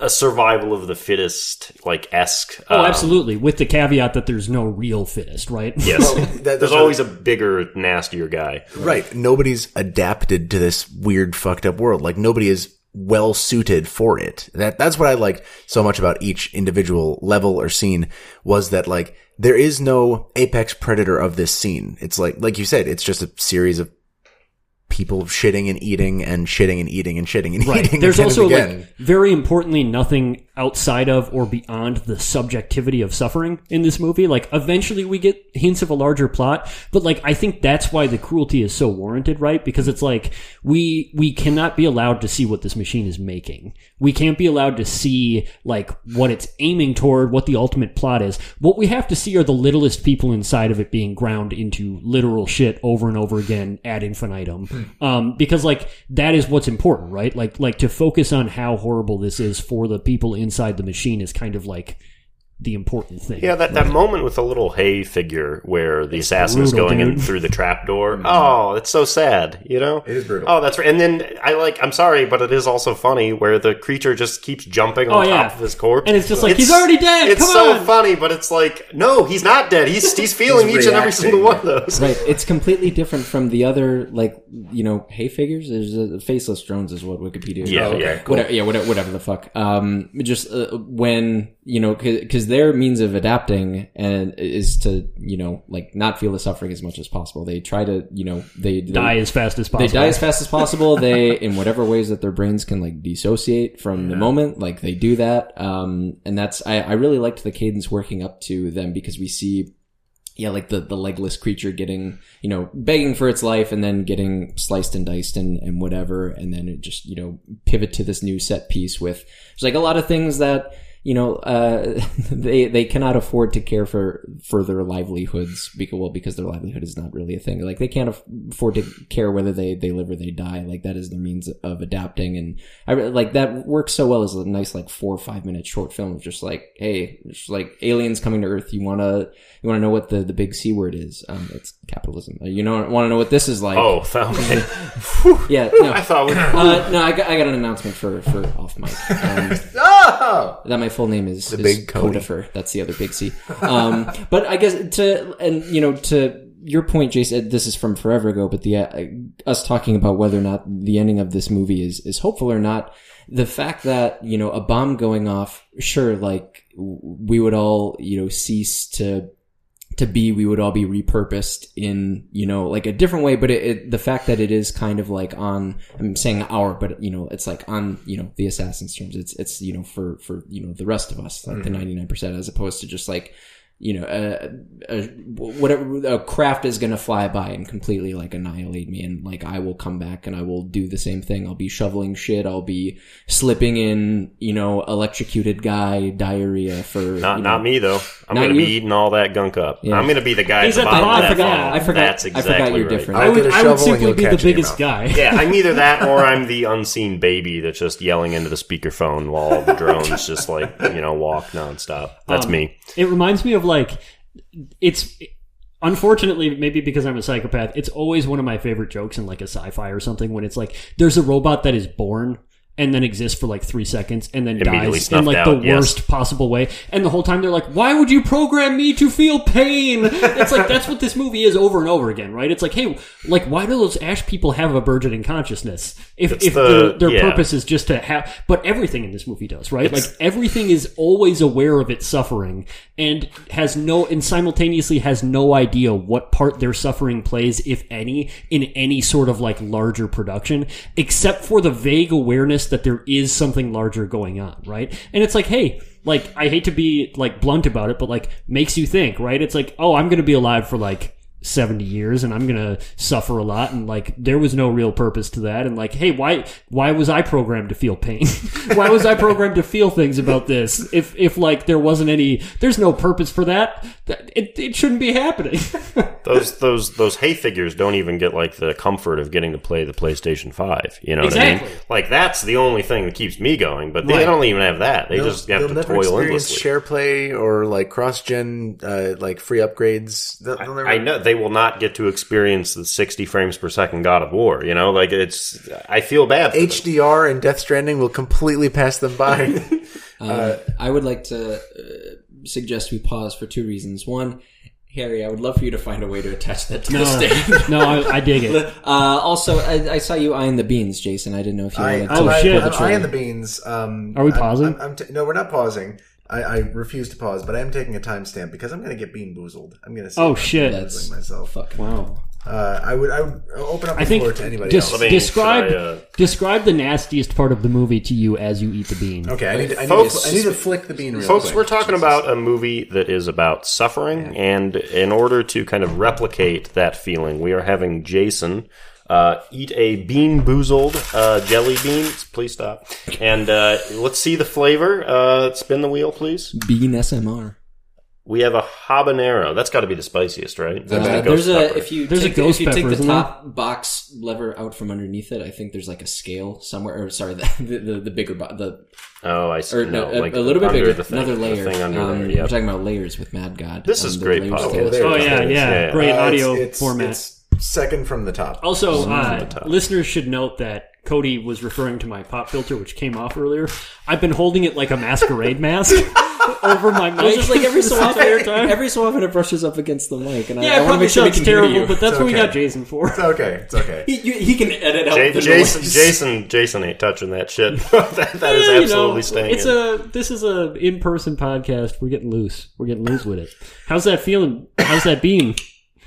A survival of the fittest like esque. Oh, um, absolutely. With the caveat that there's no real fittest, right? Yes, that- there's always a bigger, nastier guy. Right. Nobody's adapted to this weird, fucked up world. Like nobody is well suited for it. That that's what I liked so much about each individual level or scene was that like there is no apex predator of this scene. It's like like you said, it's just a series of people shitting and eating and shitting and eating and shitting and Right. eating. There's also again. like very importantly nothing outside of or beyond the subjectivity of suffering in this movie. Like eventually we get hints of a larger plot, but like I think that's why the cruelty is so warranted, right? Because it's like we we cannot be allowed to see what this machine is making. We can't be allowed to see like what it's aiming toward, what the ultimate plot is. What we have to see are the littlest people inside of it being ground into literal shit over and over again ad infinitum. Um, because like that is what's important, right? Like like to focus on how horrible this is for the people inside the machine is kind of like the important thing. Yeah, that, that moment with the little hay figure where the assassin is brutal, going in through the trap door. Oh, it's so sad, you know? It is brutal. Oh, that's right. And then I like, I'm sorry, but it is also funny where the creature just keeps jumping on Oh, top of his corpse. And it's just like, he's already dead, It's come so on. funny, but it's like, no, he's not dead. He's, he's feeling He's each and every single one of those. Right. It's completely different from the other, like, you know, hay figures. There's a faceless drones is what Wikipedia. Yeah, calls it. yeah, Whatever, yeah, whatever, whatever the fuck. Um, just uh, when you know, because their means of adapting and is to you know, like not feel the suffering as much as possible. They try to, you know, they, they Die as fast as possible. they die as fast as possible. They, in whatever ways that their brains can like dissociate from the moment, like they do that. Um, and that's, I, I really liked the cadence working up to them because we see, yeah, like the, the legless creature getting, you know, begging for its life and then getting sliced and diced and, and whatever. And then it just, you know, pivot to this new set piece with, there's like a lot of things that, you know, uh, they they cannot afford to care for for their livelihoods because well because their livelihood is not really a thing. Like they can't afford to care whether they they live or they die. Like that is their means of adapting, and I like that works so well as a nice like four or five minute short film of just like hey, just like aliens coming to Earth. You wanna you wanna know what the the big c word is? Um, it's capitalism. Uh, You know want to know what this is like? Oh, okay. yeah. No. I thought we. Uh, no, I got, I got an announcement for, for off mic. Um, Oh! that my full name is, is big Cody. Codifer. That's the other big C. Um, but I guess to and you know to your point, Jason. This is from forever ago, but the uh, us talking about whether or not the ending of this movie is is hopeful or not. The fact that you know a bomb going off, sure, like we would all you know cease to to be we would all be repurposed in you know like a different way but it, it the fact that it is kind of like on i'm saying our but you know it's like on you know the assassins terms. It's it's you know for for you know the rest of us like the mm-hmm. 99% as opposed to just like you know a, a whatever a craft is gonna fly by and completely like annihilate me and like i will come back and i will do the same thing i'll be shoveling shit i'll be slipping in you know electrocuted guy diarrhea for Not you know, not me though. I'm going to be eating all that gunk up. Yeah. I'm going to be the guy He's at the bottom bottom, of that yeah. funnel. I forgot- That's I forgot you're right. different. I would, get a I would shovel simply be the catch it in your biggest guy. Yeah, I'm either that or I'm the unseen baby that's just yelling into the speakerphone while all the drones just like you know walk nonstop. That's Um, me. It reminds me of like it's unfortunately maybe because I'm a psychopath. It's always one of my favorite jokes in like a sci-fi or something when it's like there's a robot that is born and then exists for like three seconds and then dies in like out, the yes. worst possible way. And the whole time they're like, "Why would you program me to feel pain?" It's like that's what this movie is over and over again, right? It's like, hey, like why do those ash people have a burgeoning consciousness if It's if the- their, their yeah. purpose is just to have? But everything in this movie does, right? like everything is always aware of its suffering and has no and simultaneously has no idea what part their suffering plays, if any, in any sort of like larger production, except for the vague awareness that there is something larger going on, right? And it's like, hey, like I hate to be like blunt about it, but like makes you think, right? It's like, oh, I'm gonna be alive for like 70 years and I'm going to suffer a lot and like there was no real purpose to that and like hey why why was I programmed to feel pain why was I programmed to feel things about this if if like there wasn't any there's no purpose for that that- it, it shouldn't be happening Those those those hay figures don't even get like the comfort of getting to play the PlayStation Five. You know what I Exactly. mean? Like that's the only thing that keeps me going. But they Right. don't even have that. They just have they'll to never toil experience endlessly. share play or like cross gen, uh, like free upgrades. They'll, they'll never, I know they will not get to experience the 60 frames per second God of War. You know, like it's. I feel bad. For them. HDR and Death Stranding will completely pass them by. Uh, I would like to uh, suggest we pause for two reasons. One, Harry, I would love for you to find a way to attach that to the no stand. no I, I dig it Uh, also, I, I saw you eyeing the beans, Jason. I didn't know if you I, wanted to. Oh, I, shit. I'm eyeing the beans. Um, Are we I'm- pausing? I'm, I'm t- no, we're not pausing. I, I refuse to pause, but I am taking a timestamp because I'm going to get bean boozled. I'm going to. Oh, shit. That's myself. fucking wow Uh, I would. I would open up the I think floor to anybody des- else. me- describe should I, uh, describe the nastiest part of the movie to you as you eat the bean Okay, I need. To, I, need to, I need to flick the bean real Folks, quick. we're talking about a movie that is about suffering, and in order to kind of replicate that feeling, we are having Jason uh, eat a bean boozled uh, jelly beans. Please stop. And uh, let's see the flavor. Uh, spin the wheel, please. bean SMR. We have a habanero. That's got to be the spiciest, right? Uh, the ghost there's a pepper. if you There's take, the- ghost if you take pepper, the isn't there? top box lever out from underneath it, I think there's like a scale somewhere. Or sorry, the the, the, the bigger bo- the Oh, I see. or no, no, a, like a little bit bigger, the thing, another the layer. thing under um, there. Yep. We're talking about layers with Mad God. This Um, is great layers podcast. oh yeah there it is. yeah Yeah. great Uh, audio it's, it's, format It's second from the top. Also, uh, the top. listeners should note that Cody was referring to my pop filter, which came off earlier. I've been holding it like a masquerade mask over my mic. Well, just like every so this entire often, time. every so often it brushes up against the mic, and I, yeah, I it want to probably make sure we sounds terrible, but that's It's what we got Jason for. It's okay. It's okay. he, you- he can edit out Ja- the Jason, noise. Jason, Jason ain't touching that shit. that, that is Yeah, you absolutely know, staying. It's in. a this is a in person podcast. We're getting loose. We're getting loose with it. How's that feeling? How's that being?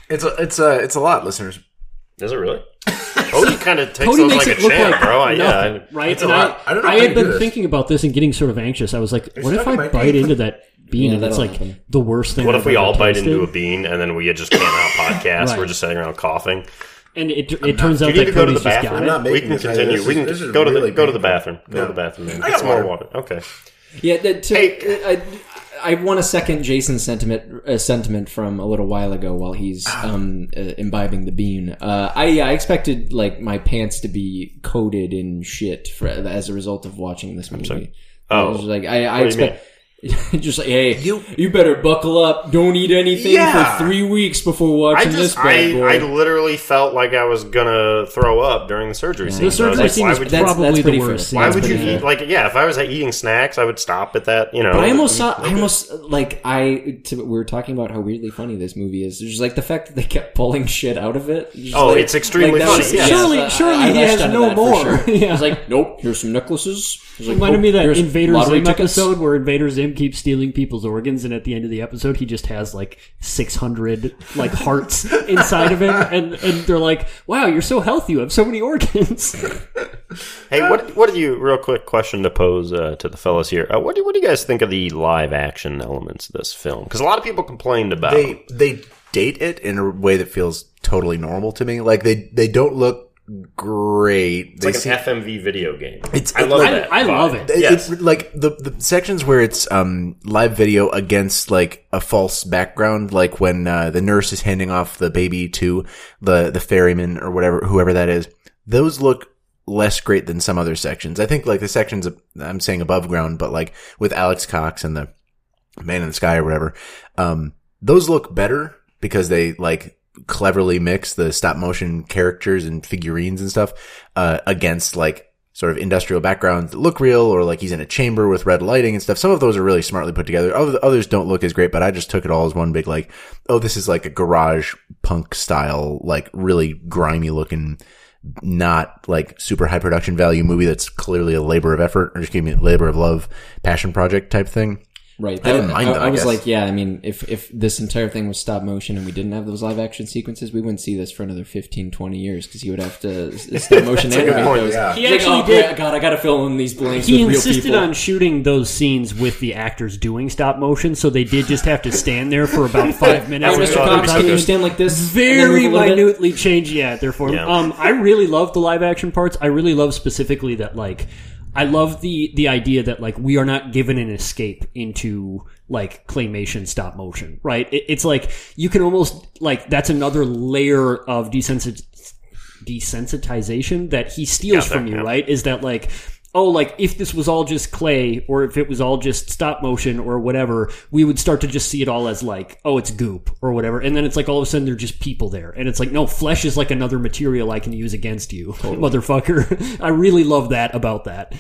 It's a. It's a. It's a lot, listeners. Is it really? Cody kind of takes Cody those makes like it a look champ, like bro. I- nothing, yeah, right? It's a and lot. I don't know I how had do been this. thinking about this and getting sort of anxious. I was like, what if stuck in I my bite teeth. into that bean Yeah, and it's that'll like happen. the worst thing? What if I've we ever all bite tasted? into a bean and then we just can't out podcast? Right. We're just sitting around coughing. And it, it turns Do out you need that to go to Cody's the just bathroom? got I'm it. not We making can this. I- continue. this we is- can this is go to really the go to the painful. bathroom. Go to the bathroom. Man. I Get got some more water. water. Okay. Yeah, that- to, Hey. I, I want to second Jason's sentiment uh, sentiment from a little while ago while he's um, uh, imbibing the bean. Uh, I yeah, I expected like my pants to be coated in shit for, as a result of watching this movie. Oh. I was like I, I What do you expect. Just like, hey, you you better buckle up. Don't eat anything Yeah. for three weeks before I watching this just, bad I, boy. I literally felt like I was gonna throw up during the surgery scene. The So I was surgery like, scene why is would, that's- probably that's the worst. fair. why scene. would you pretty eat? Like, yeah, if I was eating snacks, I would stop at that. You know, But I almost saw. I almost like I. To, we were talking about how weirdly funny this movie is. There's like the fact that they kept pulling shit out of it. Just Oh, like- it's extremely that funny, was- yeah. Surely- surely I he has no more. sure. Yeah. It's like, nope. Here's some necklaces. It's like, Reminded nope, me that here's Invader Zim episode where Invader Zim keeps stealing people's organs, and at the end of the episode, he just has like six hundred like hearts inside of him, and and they're like, "Wow, you're so healthy. You have so many organs." Hey, what what do you? Real quick question to pose uh, to the fellas here. Uh, what do what do you guys think of the live action elements of this film? Because a lot of people complained about. they they date it in a way that feels totally normal to me. Like they they don't look great. it's they like seem- an FMV video game. It's- I love like- that. I vibe. love it. It- Yes. it- like the the sections where it's um live video against like a false background, like when uh, the nurse is handing off the baby to the the ferryman or whatever whoever that is. Those look less great than some other sections. I think like the sections I'm saying above ground, but like with Alex Cox and the Man in the Sky or whatever, um, those look better because they like cleverly mix the stop motion characters and figurines and stuff uh, against like sort of industrial backgrounds that look real or like he's in a chamber with red lighting and stuff. Some of those are really smartly put together. Other, others don't look as great, but I just took it all as one big like, oh, this is like a garage punk style, like really grimy looking, not like super high production value movie that's clearly a labor of effort or excuse me, labor of love, passion project type thing. Right. I didn't mind I, them, I I was guess. like, yeah. I mean, if if this entire thing was stop motion and we didn't have those live action sequences, we wouldn't see this for another 15, 20 years because he would have to stop motion a animate point, those. yeah. He He's like, actually oh, did- God, I got to fill in these blanks he with real insisted people. on shooting those scenes with the actors doing stop motion, so they did just have to stand there for about five minutes. Mr. so Cox, can you stand like this? very move bit? minutely change yeah their form Yeah. um i really love the live action parts i really love specifically that like i love the the idea that like we are not given an escape into like claymation stop motion right it, it's like you can almost like that's another layer of desensit desensitization that he steals Yeah, from you yeah. right is that like oh, like if this was all just clay or if it was all just stop motion or whatever, we would start to just see it all as like, oh, it's goop or whatever. And then it's like all of a sudden they're just people there. And it's like, no, flesh is like another material I can use against you, motherfucker. I really love that about that.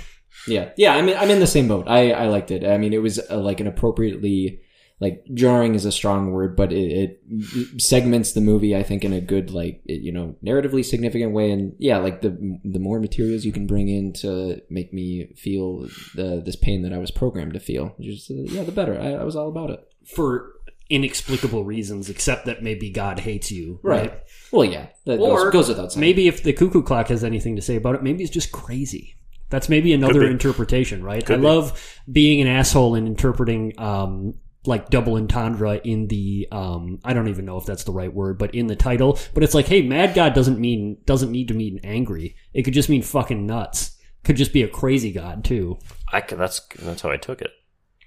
Yeah, yeah. I'm I'm in the same boat. I I liked it. I mean, it was uh, like an appropriately like jarring is a strong word, but it, it segments the movie. I think in a good like it, you know narratively significant way. And yeah, like the the more materials you can bring in to make me feel the this pain that I was programmed to feel, just uh, yeah, the better. I, I was all about it. For inexplicable reasons, except that maybe God hates you. Right. Well, yeah, that Or goes, goes without saying. maybe if the cuckoo clock has anything to say about it, maybe it's just crazy. That's maybe another interpretation, right? I be. love being an asshole and interpreting um, like double entendre in the um, I don't even know if that's the right word, but in the title. But it's like, hey, Mad God doesn't mean doesn't need to mean angry. It could just mean fucking nuts. Could just be a crazy god too. I c that's that's how I took it.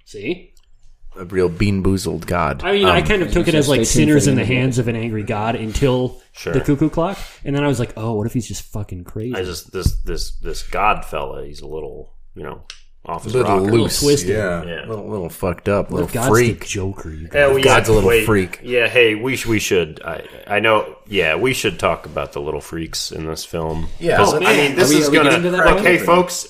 See? A real bean boozled god. I mean, I Um, kind of took it as like sinners in the the end of it. hands of an angry god until Sure. the cuckoo clock, and then I was like, oh, what if he's just fucking crazy? I just this this this God fella. He's a little you know off his little rocker. loose, twisted. yeah, Yeah. little little fucked up, What little if God's freak. the Joker. You Yeah, well, God's a little wait. freak. Yeah, hey, we sh- we should. I I know. Yeah, we should talk about the little freaks in this film. Yeah, Oh, I mean, this Are we- is we gonna. getting that Like, point? hey, folks,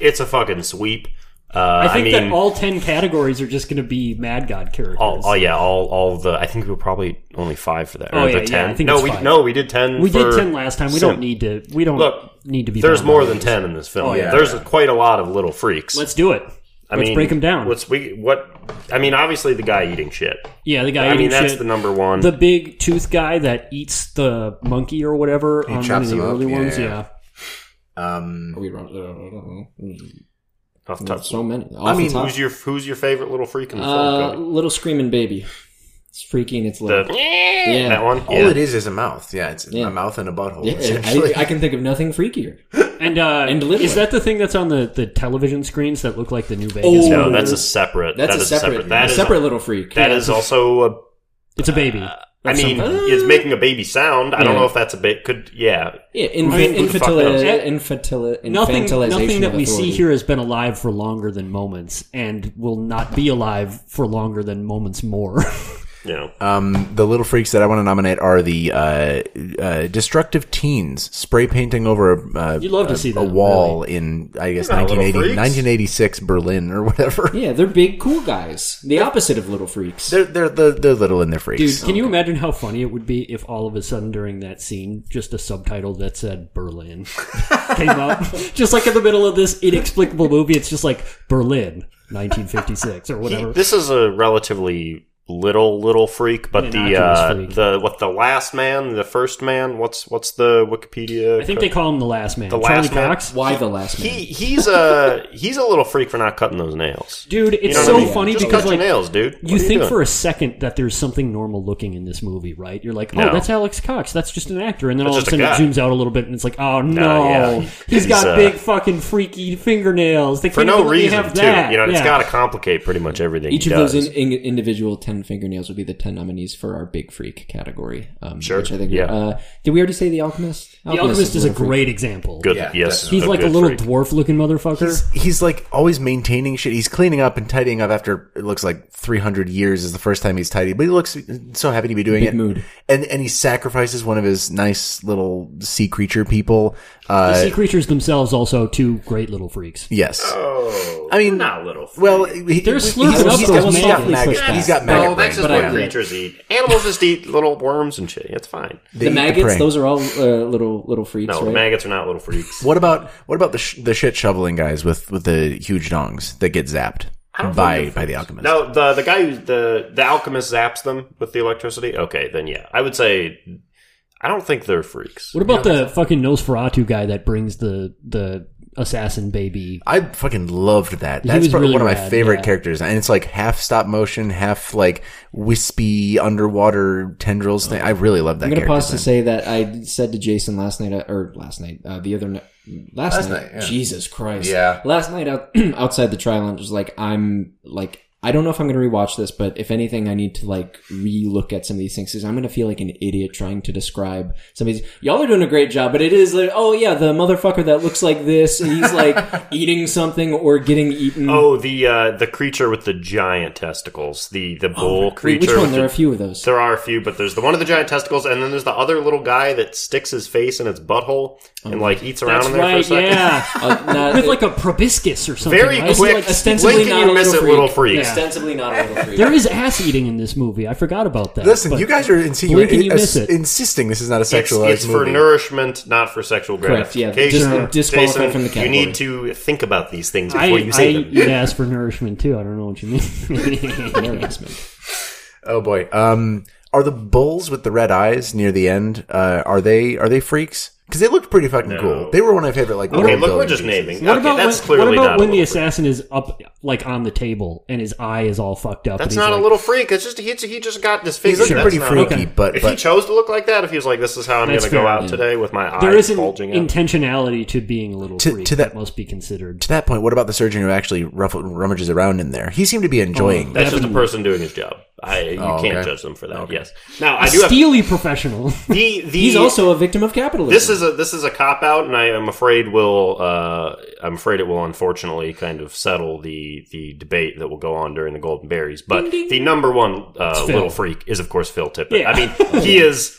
it's a fucking sweep. Uh, I think mean, that all ten categories are just going to be Mad God characters. all, oh yeah, all all the. I think we were probably only five for that. Oh, or yeah, the yeah, ten. I think no, it's we five. no, we did ten. we for did ten last time. We Sim. don't need to. We don't Look, need to be. There's more than ten in this film. Oh, yeah. There's quite a lot of little freaks. Let's do it. I let's mean, break 'em down. What's we what? I mean, obviously the guy eating shit. Yeah, the guy I eating mean, that's shit. the number one. the big tooth guy that eats the monkey or whatever on one chops of the him up, early yeah, ones. yeah. Yeah. Um, Are we Off the top- So many. I mean, who's your who's your favorite little freak in the uh, film? Cody? little screaming baby? It's freaking. and it's The little. yeah. that one. all Yeah. it is is a mouth. Yeah, it's Yeah. a mouth and a butthole. Yeah. I, I can think of nothing freakier. And uh, And Littler. is that the thing that's on the, the television screens that look like the New Vegas? Oh. No, that's a separate. That's that a is separate, That a is separate little freak. That Yeah. is also a. It's a baby. I mean, something. it's making a baby sound. I don't Yeah. know if that's a bit. Could yeah. yeah, inf- I mean, who the fuck knows? infantili- infantili- nothing, nothing that of we see authority. here has been alive for longer than moments, and will not be alive for longer than moments more. You know. Um, the little freaks that I want to nominate are the uh, uh, destructive teens spray painting over a, uh, You'd love to a, see a wall in I guess They're not little 1980, 1986 Berlin or whatever. Yeah, they're big, cool guys. The opposite of little freaks. They're they're they're, they're little and they're freaks. Dude, can you imagine how funny it would be if all of a sudden during that scene, just a subtitle that said Berlin came up? just like in the middle of this inexplicable movie, it's just like Berlin, 1956 or He- whatever. this is a relatively little little freak, but the uh, freak. the what the last man, the first man. What's what's the Wikipedia? I think they call him the last man. The Charlie last man? Cox? Why the last man? he he's a he's a little freak for not cutting those nails. Dude, it's You know so I mean? funny Just because cut like your nails, dude. What you think doing? for a second that there's something normal looking in this movie, right? You're like, oh, No. that's Alex Cox. That's just an actor. And then That's all of a just a sudden it zooms out a little bit and it's like, oh no, yeah. he's He's, got uh, big fucking freaky fingernails. They for can't no even let me reason have too. You know, it's Yeah. got to complicate pretty much everything. Each he of those in, in, individual ten fingernails would be the ten nominees for our big freak category. Um, Sure, Which I think. yeah. Uh, did we already say the Alchemist? The Alchemist is a little freak. great example. good. Yeah, yes, He's like a little freak. dwarf looking motherfucker. He's like always maintaining shit. He's cleaning up and tidying up after it looks like 300 years is the first time he's tidy, but he looks so happy to be doing Big it. mood. And and he sacrifices one of his nice little sea creature people. the Uh, sea creatures themselves also two great little freaks. yes. Oh, I mean, not little. Freak. Well, he, They're he's- slurping he's- up he's those got- he's got maggots. He's got back. Maggot no, that's brains, just what I- creatures eat. Animals just eat little worms and shit. It's fine. They The maggots, prey. those are all uh, little little freaks, No, right? maggots are not little freaks. What about what about the sh- the shit shoveling guys with with the huge dongs that get zapped by by the alchemist? No, the the guy who the the alchemist zaps them with the electricity. Okay, then yeah, I would say I don't think they're freaks. What about the fucking Nosferatu guy that brings the the assassin baby? I fucking loved that. That's probably really one of my rad, favorite yeah. characters, and it's like half stop motion, half like wispy underwater tendrils thing. I really love that. I'm gonna character pause to say that I said to Jason last night, uh, or last night, uh, the other night, last, Last night, night, yeah. Jesus Christ, Yeah. last night out, outside the Trylon was like, I'm like, I don't know if I'm gonna rewatch this, but if anything, I need to like re-look at some of these things because I'm gonna feel like an idiot trying to describe some of these. Y'all are doing a great job, but it is like, oh yeah, the motherfucker that looks like this, and he's like eating something or getting eaten. Oh, the uh, the creature with the giant testicles, the the bull Wait, creature. which one? with There are a few of those. there are a few, but there's the one with the giant testicles, and then there's the other little guy that sticks his face in its butthole and like eats around That's in there right, for a second. yeah. Uh, not- With like a proboscis or something. Very right? quick. Like, ostensibly Blink and not you a miss little it, little freak. freak. Ostensibly not a little freak. there is ass eating in this movie. I forgot about that. Listen, you guys are Blink and insinuating, you miss it. insisting this is not a It's, sexualized it's for movie. nourishment, not for sexual Correct, yeah. gratification. Dis- disqualified Jason, from the You need to think about these things I, before you I say them. eat ass for nourishment too. I don't know what you mean. Embarrassment. oh boy. Um, are the bulls with the red eyes near the end? Uh, are they are they freaks? Because they looked pretty fucking cool. They were one of my favorite. Like Okay, world look, we're building just pieces. naming. What okay, about that's when, what about not when the little freak. assassin is up like on the table and his eye is all fucked up? That's and not like, a little freak. It's just he, he just got this He's figure. looking That's pretty freaky, okay. but If he chose to look like that, if he was like, "This is how I'm going to go out yeah. today with my There eyes is an bulging out," intentionality to being a little To- freak to that- that must be considered. to that point, what about the surgeon who actually ruffle, rummages around in there? He seemed to be oh, enjoying. That's just a person doing his job. I you Oh, can't judge them for that. Yes. Now I do have Steely professional. the the. He's also a victim of capitalism. This is a this is a cop out, and I am afraid will uh, I'm afraid it will unfortunately kind of settle the the debate that will go on during the Golden Berries. But the number one uh, little freak is of course Phil Tippett. Yeah. I mean he is.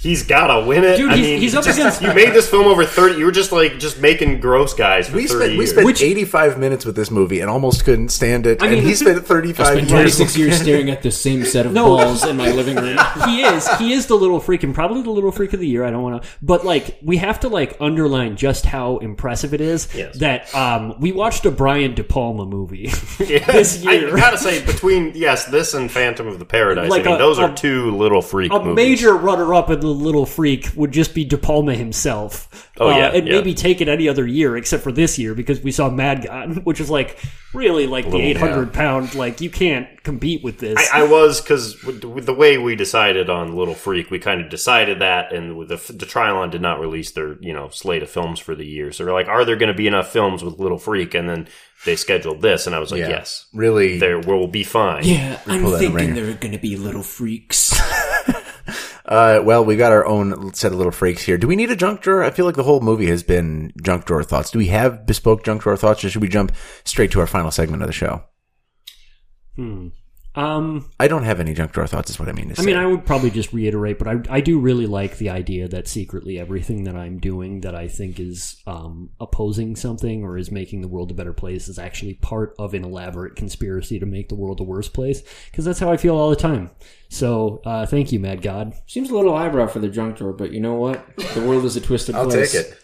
He's gotta win it. Dude, I he's- mean, he's up just- against- You made this film over thirty. You were just like just making gross guys for we thirty spent we spent Which- 85 minutes with this movie and almost couldn't stand it. I mean, and he spent 35 spent years. 26 years staring at the same set of No. balls in my living room. he is. He is the little freak and probably the little freak of the year. I don't want to, but like we have to like underline just how impressive it is Yes. that um we watched a Brian De Palma movie Yeah. this year. I gotta say, between yes, this and Phantom of the Paradise, Like I mean, a- those are a- two little freak a movies. major runner-up in the Little Freak would just be De Palma himself. Oh, Uh, yeah, and yeah. maybe take it any other year except for this year because we saw Mad God, which is like really like the Little- eight hundred pound. Like you can't compete with this. I, I was because with, with the way we decided on Little Freak, we kind of decided that, and with the the Trylon did not release their you know slate of films for the year, so we're like, are there going to be enough films with Little Freak? And then they scheduled this, and I was like, Yeah. yes, Really, there will be fine. Yeah, I'm thinking there are going to be little freaks. Uh, well, we've got our own set of little freaks here. Do we need a junk drawer? I feel like the whole movie has been junk drawer thoughts. Do we have bespoke junk drawer thoughts, or should we jump straight to our final segment of the show? Hmm. Um, I don't have any junk drawer thoughts. Is what I mean to say. I mean, I would probably just reiterate, but I, I do really like the idea that secretly everything that I'm doing that I think is um, opposing something or is making the world a better place is actually part of an elaborate conspiracy to make the world a worse place. Because that's how I feel all the time. So, uh, thank you, Mad God. Seems a little eyebrow for the junk drawer, but you know what? The world is a twisted place. I'll take it.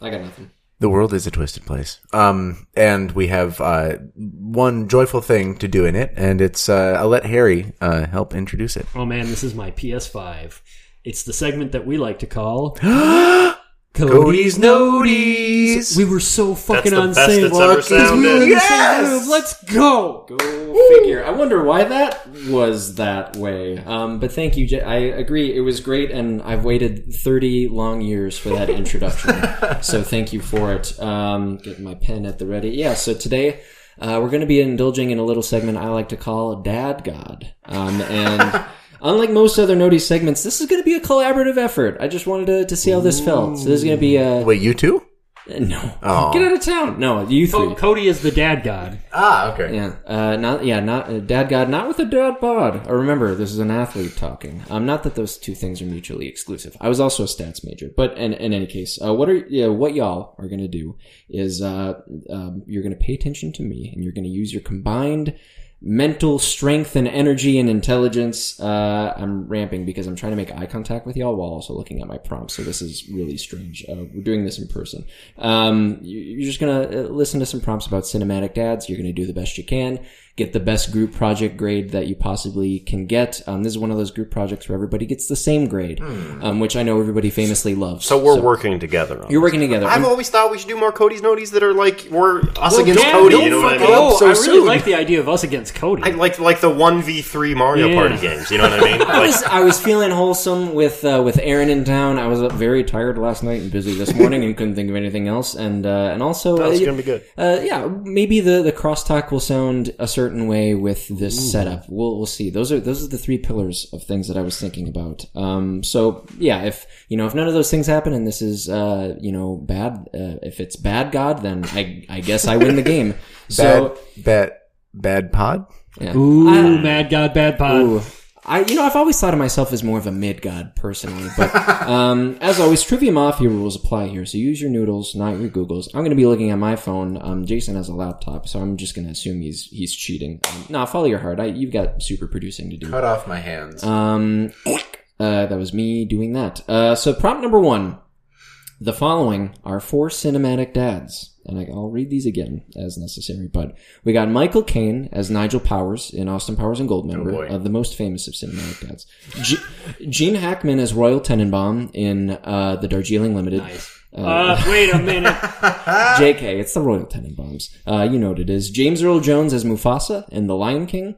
I got nothing. The world is a twisted place. Um, and we have uh, one joyful thing to do in it, and it's uh, I'll let Harry uh, help introduce it. Oh man, this is my PS5. It's the segment that we like to call Cody's Noties. We were so fucking the on best same. it's ever Because we were sounded. in the Yes! same room. Let's go. Go figure. I wonder why that was that way. Um, but thank you. J- I agree. It was great, and I've waited 30 long years for that introduction. so thank you for it. Um, getting my pen at the ready. Yeah, so today uh, we're going to be indulging in a little segment I like to call Dad God. Um, and unlike most other Noti segments, this is going to be a collaborative effort. I just wanted to, to see how this felt. So this is going to be a. Wait, you too? No. Oh. Get out of town. No, you three. Co- Cody is the dad god. Ah, okay. Yeah, uh, not yeah, not uh, dad god, not with a dad bod. Or remember, this is an athlete talking. Um, not that those two things are mutually exclusive. I was also a stats major, but in, in any case, uh, what are yeah, what y'all are gonna do is uh, um, you're gonna pay attention to me, and you're gonna use your combined mental strength and energy and intelligence. Uh, I'm ramping because I'm trying to make eye contact with y'all while also looking at my prompts. So this is really strange. Uh, we're doing this in person. Um, you- you're just gonna uh, listen to some prompts about cinematic dads. You're gonna do the best you can. Get the best group project grade that you possibly can get. Um, this is one of those group projects where everybody gets the same grade, um, which I know everybody famously loves. So we're working together. On You're this. working together. I've I'm- always thought we should do more Cody's Noties that are like we're us Well, against Dad, Cody. You know what I mean? Oh, So I really soon. like the idea of us against Cody. I like like the one v three Mario Yeah. Party games. You know what I mean? I was, I was feeling wholesome with uh, with Aaron in town. I was uh, very tired last night and busy this morning and couldn't think of anything else. And uh, and also, That's uh, gonna be good. Uh, yeah, maybe the the crosstalk will sound a certain way with this setup. We'll we'll see. Those are those are the three pillars of things that I was thinking about. Um, so yeah, if you know if none of those things happen and this is uh you know bad, uh, if it's bad God, then I I guess I win the game. Bad, So bad, bad pod. yeah. Ooh, I- mad god, bad pod. Ooh. I, you know, I've always thought of myself as more of a mid god personally, but um, as always, trivia mafia rules apply here. So use your noodles, not your Googles. I'm going to be looking at my phone. Um, Jason has a laptop, so I'm just going to assume he's he's cheating. Um, nah, follow your heart. I, you've got super producing to do. Cut off my hands. Um, uh, that was me doing that. Uh, so prompt number one. The following are four cinematic dads. And I- I'll read these again as necessary, but we got Michael Caine as Nigel Powers in Austin Powers and Goldmember, boy. uh, the most famous of cinematic dads. G- Gene Hackman as Royal Tenenbaum in uh, The Darjeeling Limited. Uh, wait a minute. JK, it's the Royal Tenenbaums. Uh, you know what it is. James Earl Jones as Mufasa in The Lion King,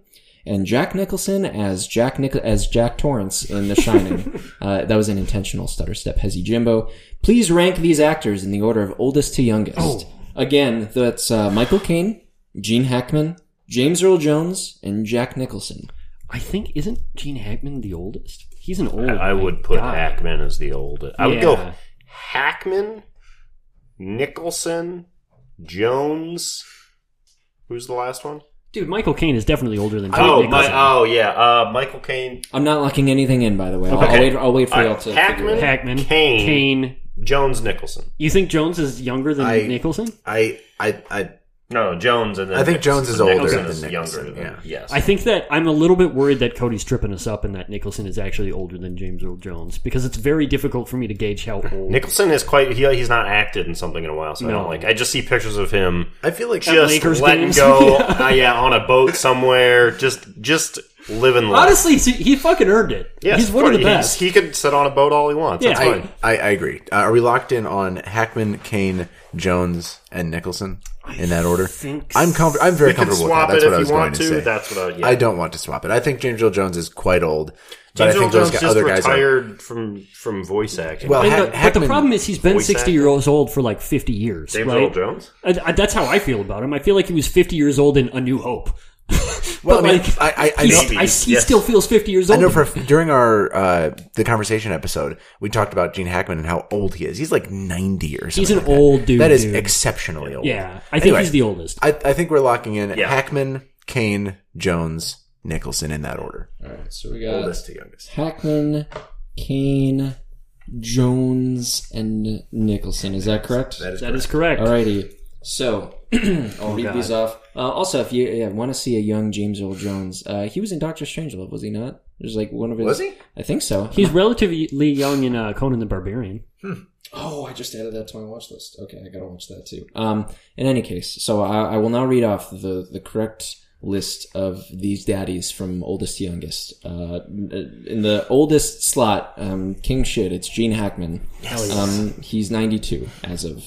and Jack Nicholson as Jack Nic- as Jack Torrance in The Shining. uh, that was an intentional stutter step, Hezzy Jimbo. Please rank these actors in the order of oldest to youngest. Again, that's uh, Michael Caine, Gene Hackman, James Earl Jones, and Jack Nicholson. I think isn't Gene Hackman the oldest? He's an old. I would put God. Hackman as the oldest. I would Yeah. go Hackman, Nicholson, Jones. Who's the last one? Dude, Michael Caine is definitely older than Jack Oh, Nicholson. my, oh yeah, uh, Michael Caine, I'm not locking anything in, by the way. I'll, I'll wait. I'll wait for All y'all right, to Hackman? figure it out. Hackman, Caine. Caine. Jones, Nicholson. You think Jones is younger than I- Nicholson? I, I, I, No, Jones and then I think Nicholson. Jones is older Nicholson than is Nicholson, younger. Than, yeah. Yes, I think that I'm a little bit worried that Cody's tripping us up and that Nicholson is actually older than James Earl Jones because it's very difficult for me to gauge how old. Nicholson is quite. He, he's not acted in something in a while, so I No. don't like. I just see pictures of him I feel like just Lakers letting games. go. uh, yeah, on a boat somewhere. Just, just living life. Honestly, he he fucking earned it. Yes, he's one of the best. He could sit on a boat all he wants. Yeah. That's I- fine. I, I agree. Uh, are we locked in on Hackman, Caine, Jones, and Nicholson in that order? think I'm comfort- I'm very You can comfortable with that. That's it what I was you going to to. say. That's what I. Yeah. I don't want to swap it. I think James Earl Jones is quite old. But James I Earl think those Jones guy- just other guys are. retired from from voice acting. Well, And Ha- the- but the problem is he's been voice 60 acting. years old for like 50 years. James right? Earl Jones. I, I, that's how I feel about him. I feel like he was 50 years old in A New Hope. Well, but I mean, like, I, I, I he's- know. I- he Yes. still feels 50 years old. I know for during our uh, the conversation episode, we talked about Gene Hackman and how old he is. He's like ninety or something. He's an like that. old dude, That is dude. exceptionally old. yeah, I think Anyway, he's the oldest. I, I think we're locking in Yeah. Hackman, Caine, Jones, Nicholson in that order. All right, so we got Oldest to youngest. Hackman, Caine, Jones, and Nicholson. Is that correct? That is That is correct. Alrighty. So I'll read God. these off. Uh, also, if you yeah, want to see a young James Earl Jones, uh, he was in Doctor Strangelove, was he not? There's like one of his. Was he? I think so. He's relatively young in uh, Conan the Barbarian. Oh, I just added that to my watch list. Okay, I gotta watch that too. Um, in any case, so I, I will now read off the the correct list of these daddies from oldest to youngest. Uh, in the oldest slot, um, king shit, it's Gene Hackman. Um, he's 92 as of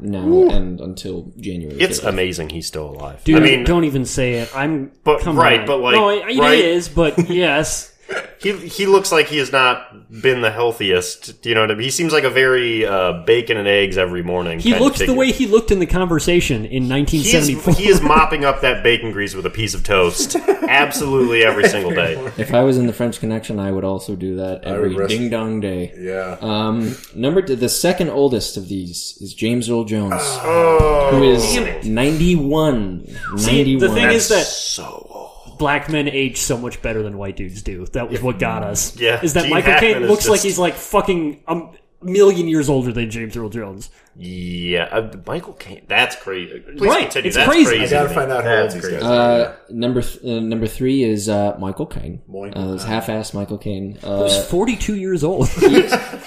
now and until January. It's 5th. amazing he's still alive. Dude, I mean, don't even say it. I'm. But- come right, on. but, like, no, it, it right. is, But yes, he he looks like he has not been the healthiest. Do You know what I mean? He seems like a very uh, bacon and eggs every morning. he kind of looks the way he looked in the conversation in He is, 1974. he is mopping up that bacon grease with a piece of toast absolutely every single day. If I was in the French Connection, I would also do that every ding dong day. Yeah. Um, number two, the second oldest of these is James Earl Jones, Oh, who is 91. See, 91. the thing is that so old. Black men age so much better than white dudes do. That was what got mm. us. Yeah, is that Gene Michael Hackman Caine is looks like just- he's like fucking a million years older than James Earl Jones. Yeah, uh, Michael Caine. That's crazy. Please Right, continue. it's That's crazy. crazy. I I gotta find out how That's old these crazy. guys. Uh, number th- uh, number three is uh, Michael Caine. Michael Uh, this half-assed Michael Caine. Uh, He's 42 years old.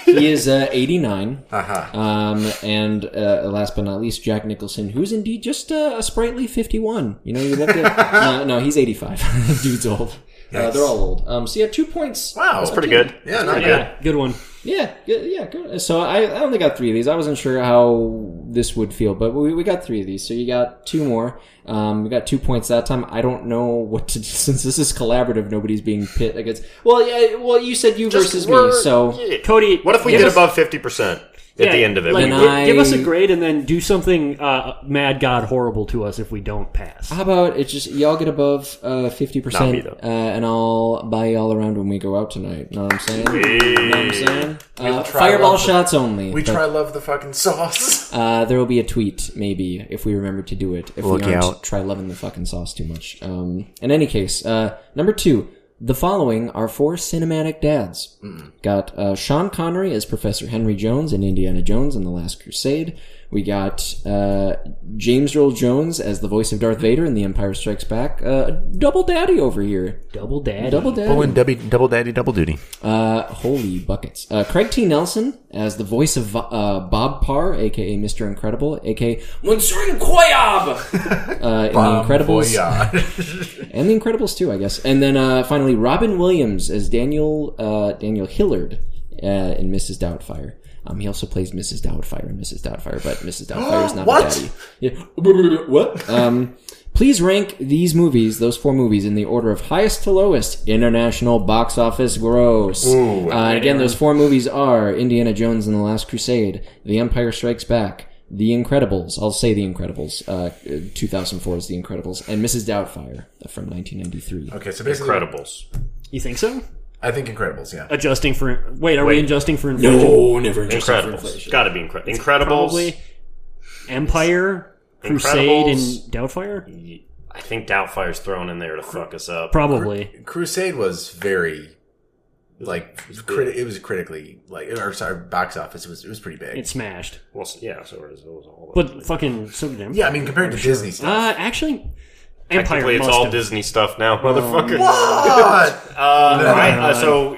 he is uh, 89. Haha. Um, and uh, last but not least, Jack Nicholson, who's indeed just uh, a sprightly 51. You know, you look at no, no, he's 85. Dude's old. Uh, they're all old. Um, so yeah, two points. Wow. That's pretty good. Yeah, not good. yeah, good one. Yeah, good, yeah, good. So I, I only got three of these. I wasn't sure how this would feel, but we, we got three of these. So you got two more. Um, we got two points that time. I don't know what to since this is collaborative. Nobody's being pit against. Well, yeah. Well, you said you Just- versus me. So yeah. Cody, What if we give get above fifty percent at yeah, the end of it? Like, We- give, I- give us a grade and then do something uh, mad god horrible to us if we don't pass. how about it? Just y'all get above uh, fifty Not percent, uh, and I'll buy y'all around when we go out tonight. Know what I'm saying? Know what I'm saying? Uh, try fireball love the- shots only. We but, try love the fucking sauce. Uh, there will be a tweet, maybe, if we remember to do it. If Look we aren't, out. try loving the fucking sauce too much. Um, in any case, uh, number two, the following are four cinematic dads. Got uh, Sean Connery as Professor Henry Jones in Indiana Jones and the Last Crusade. We got uh, James Earl Jones as the voice of Darth Vader in The Empire Strikes Back. Uh, double daddy over here. Double daddy. Double daddy. Pulling double, double daddy, double duty. Uh, holy buckets. Uh, Craig T. Nelson as the voice of uh, Bob Parr, aka Mr. Incredible, aka Monsieur Incroyable, uh, in The Incredibles. Voyage. And The Incredibles too, I guess. And then uh, finally, Robin Williams as Daniel uh, Daniel Hillard uh, in Mrs. Doubtfire. Um, he also plays Mrs. Doubtfire and Mrs. Doubtfire, but Mrs. Doubtfire is not What? a daddy. Yeah. what? Um, please rank these movies, those four movies, in the order of highest to lowest international box office gross. uh, again, those four movies are Indiana Jones and the Last Crusade, The Empire Strikes Back, The Incredibles. I'll say The Incredibles. Uh, 2004 is The Incredibles, and Mrs. Doubtfire from 1993. Okay, so basically, Incredibles. You think so? I think Incredibles. Yeah. Adjusting for wait, are we Wait. adjusting for inflation? No, never adjusted for Incredibles. Inflation. Got to be incredible. Incredibles. Probably Empire, Crusade, Incredibles. and Doubtfire. I think Doubtfire's thrown in there to fuck us up. Probably. Crusade was very like criti- it was critically like or sorry box office it was it was pretty big. It smashed, Well, yeah, so it was, it was all. but fucking so did Empire. yeah, I mean compared to Disney stuff. Uh, actually, Empire Technically, it's all have- Disney stuff now, motherfucker. What? Uh, right, uh, so,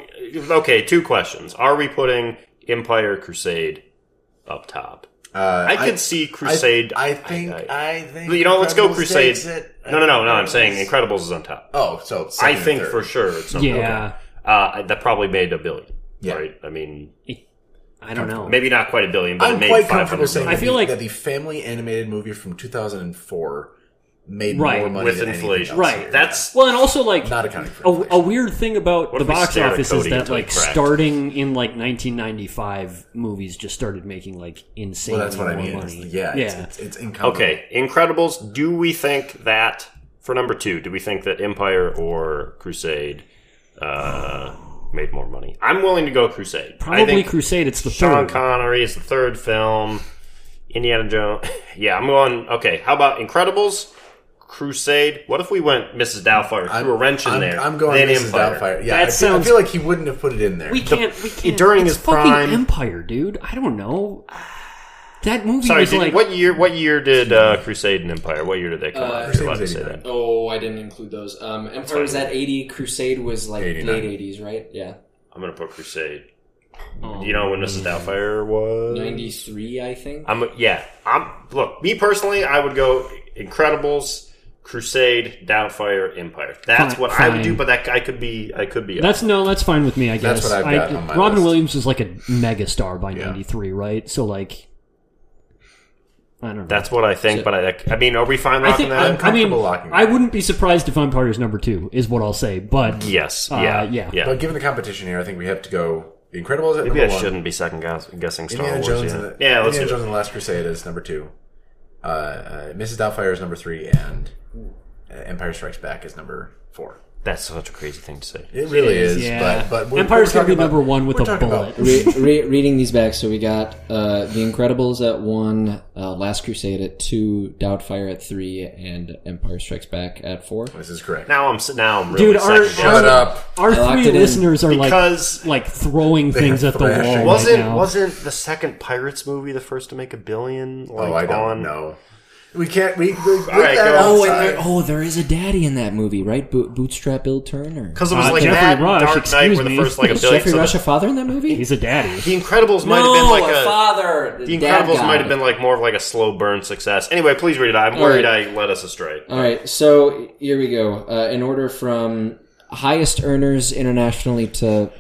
okay, two questions. Are we putting Empire Crusade up top? Uh, I could see Crusade. I, I think. I, think. you know, let's go Crusade. it. No, no, no, no. I'm saying Incredibles is on top. Oh, so I think third. for sure. It's number Yeah. Uh, that probably made a billion. Yeah. Right. I mean, I don't know. maybe not quite a billion, but I'm made quite comfortable saying. I feel like- that the family animated movie from 2004 made Right, more money with than inflation. else Right. here. That's Well, and also like not accounting for a, a weird thing about What the box office is that like cracked? starting in like 1995, movies just started making like insane well, that's what I more mean. money. It's- yeah, yeah. It's, it's, it's incomparable. okay. Incredibles. Do we think that for number two? Do we think that Empire or Crusade uh, made more money? I'm willing to go Crusade. I Probably think Crusade. It's the Sean third. Connery is the third film. Indiana Jones. Yeah, I'm going. Okay, how about Incredibles? Crusade. What if we went Mrs. Doubtfire threw a wrench in I'm, there? I'm going then Mrs. Empire. Doubtfire. Yeah, That I, feel, sounds- I feel like he wouldn't have put it in there. we can't. we can't. during it's his fucking prime- Empire, dude. I don't know. That movie Sorry, was did, like what year? What year did uh, Crusade and Empire? What year did they come out? I was about to say that. Oh, I didn't include those. Um, Empire was at 80. Crusade was like 89. late 80s, right? Yeah. I'm gonna put Crusade. Oh, Do you know when Mrs. Doubtfire was? 93, I think. I'm yeah. I'm look. Me personally, I would go Incredibles, Crusade, Doubtfire, Empire. That's Fine, what I would do. But that I could be. I could be. off. That's no, that's fine with me. I guess. That's what I've got I, on my Robin list. Williams was like a megastar by Yeah. '93, right? So like, I don't know. That's what I think. but I. I mean, are we fine I think. that? I, I'm I mean, locking I wouldn't be surprised if Empire's number two is what I'll say. But yes. Uh, yeah. yeah. Yeah. But given the competition here, I think we have to go Incredible Incredibles at Maybe number I one. shouldn't be second guess, guessing Star Indiana Wars. Jones, yeah. the, yeah. Let's Indiana Jones it. and the Last Crusade is number two. Uh, uh, Mrs. Doubtfire is number three, and Empire Strikes Back is number four. That's such a crazy thing to say. It really is, yeah. but but we're, Empire's gonna be about- number one with a bullet. re- re- reading these back, so we got uh, The Incredibles at one, uh, Last Crusade at two, Doubtfire at three, and Empire Strikes Back at four. This is correct. Now I'm s- now I'm really dude, our, Shut our, up. our three listeners are because like like throwing things at the wall. wasn't now. wasn't the second Pirates movie the first to make a billion? Like, Oh, I don't on, know. We can't. We, we right, that go. Oh, and there, oh, there is a daddy in that movie, right? Bo- Bootstrap Bill Turner. Because it was Uh, like Geoffrey that Rush, Dark Knight excuse were the me. first like a billion. Geoffrey so Rush the, a father in that movie? He's a daddy. the Incredibles might no, have been like a, a, father. the dad Incredibles might have been like more of like a slow burn success. Anyway, please read it. I'm worried I led us astray. All right, so here we go. Uh, in order from highest earners internationally to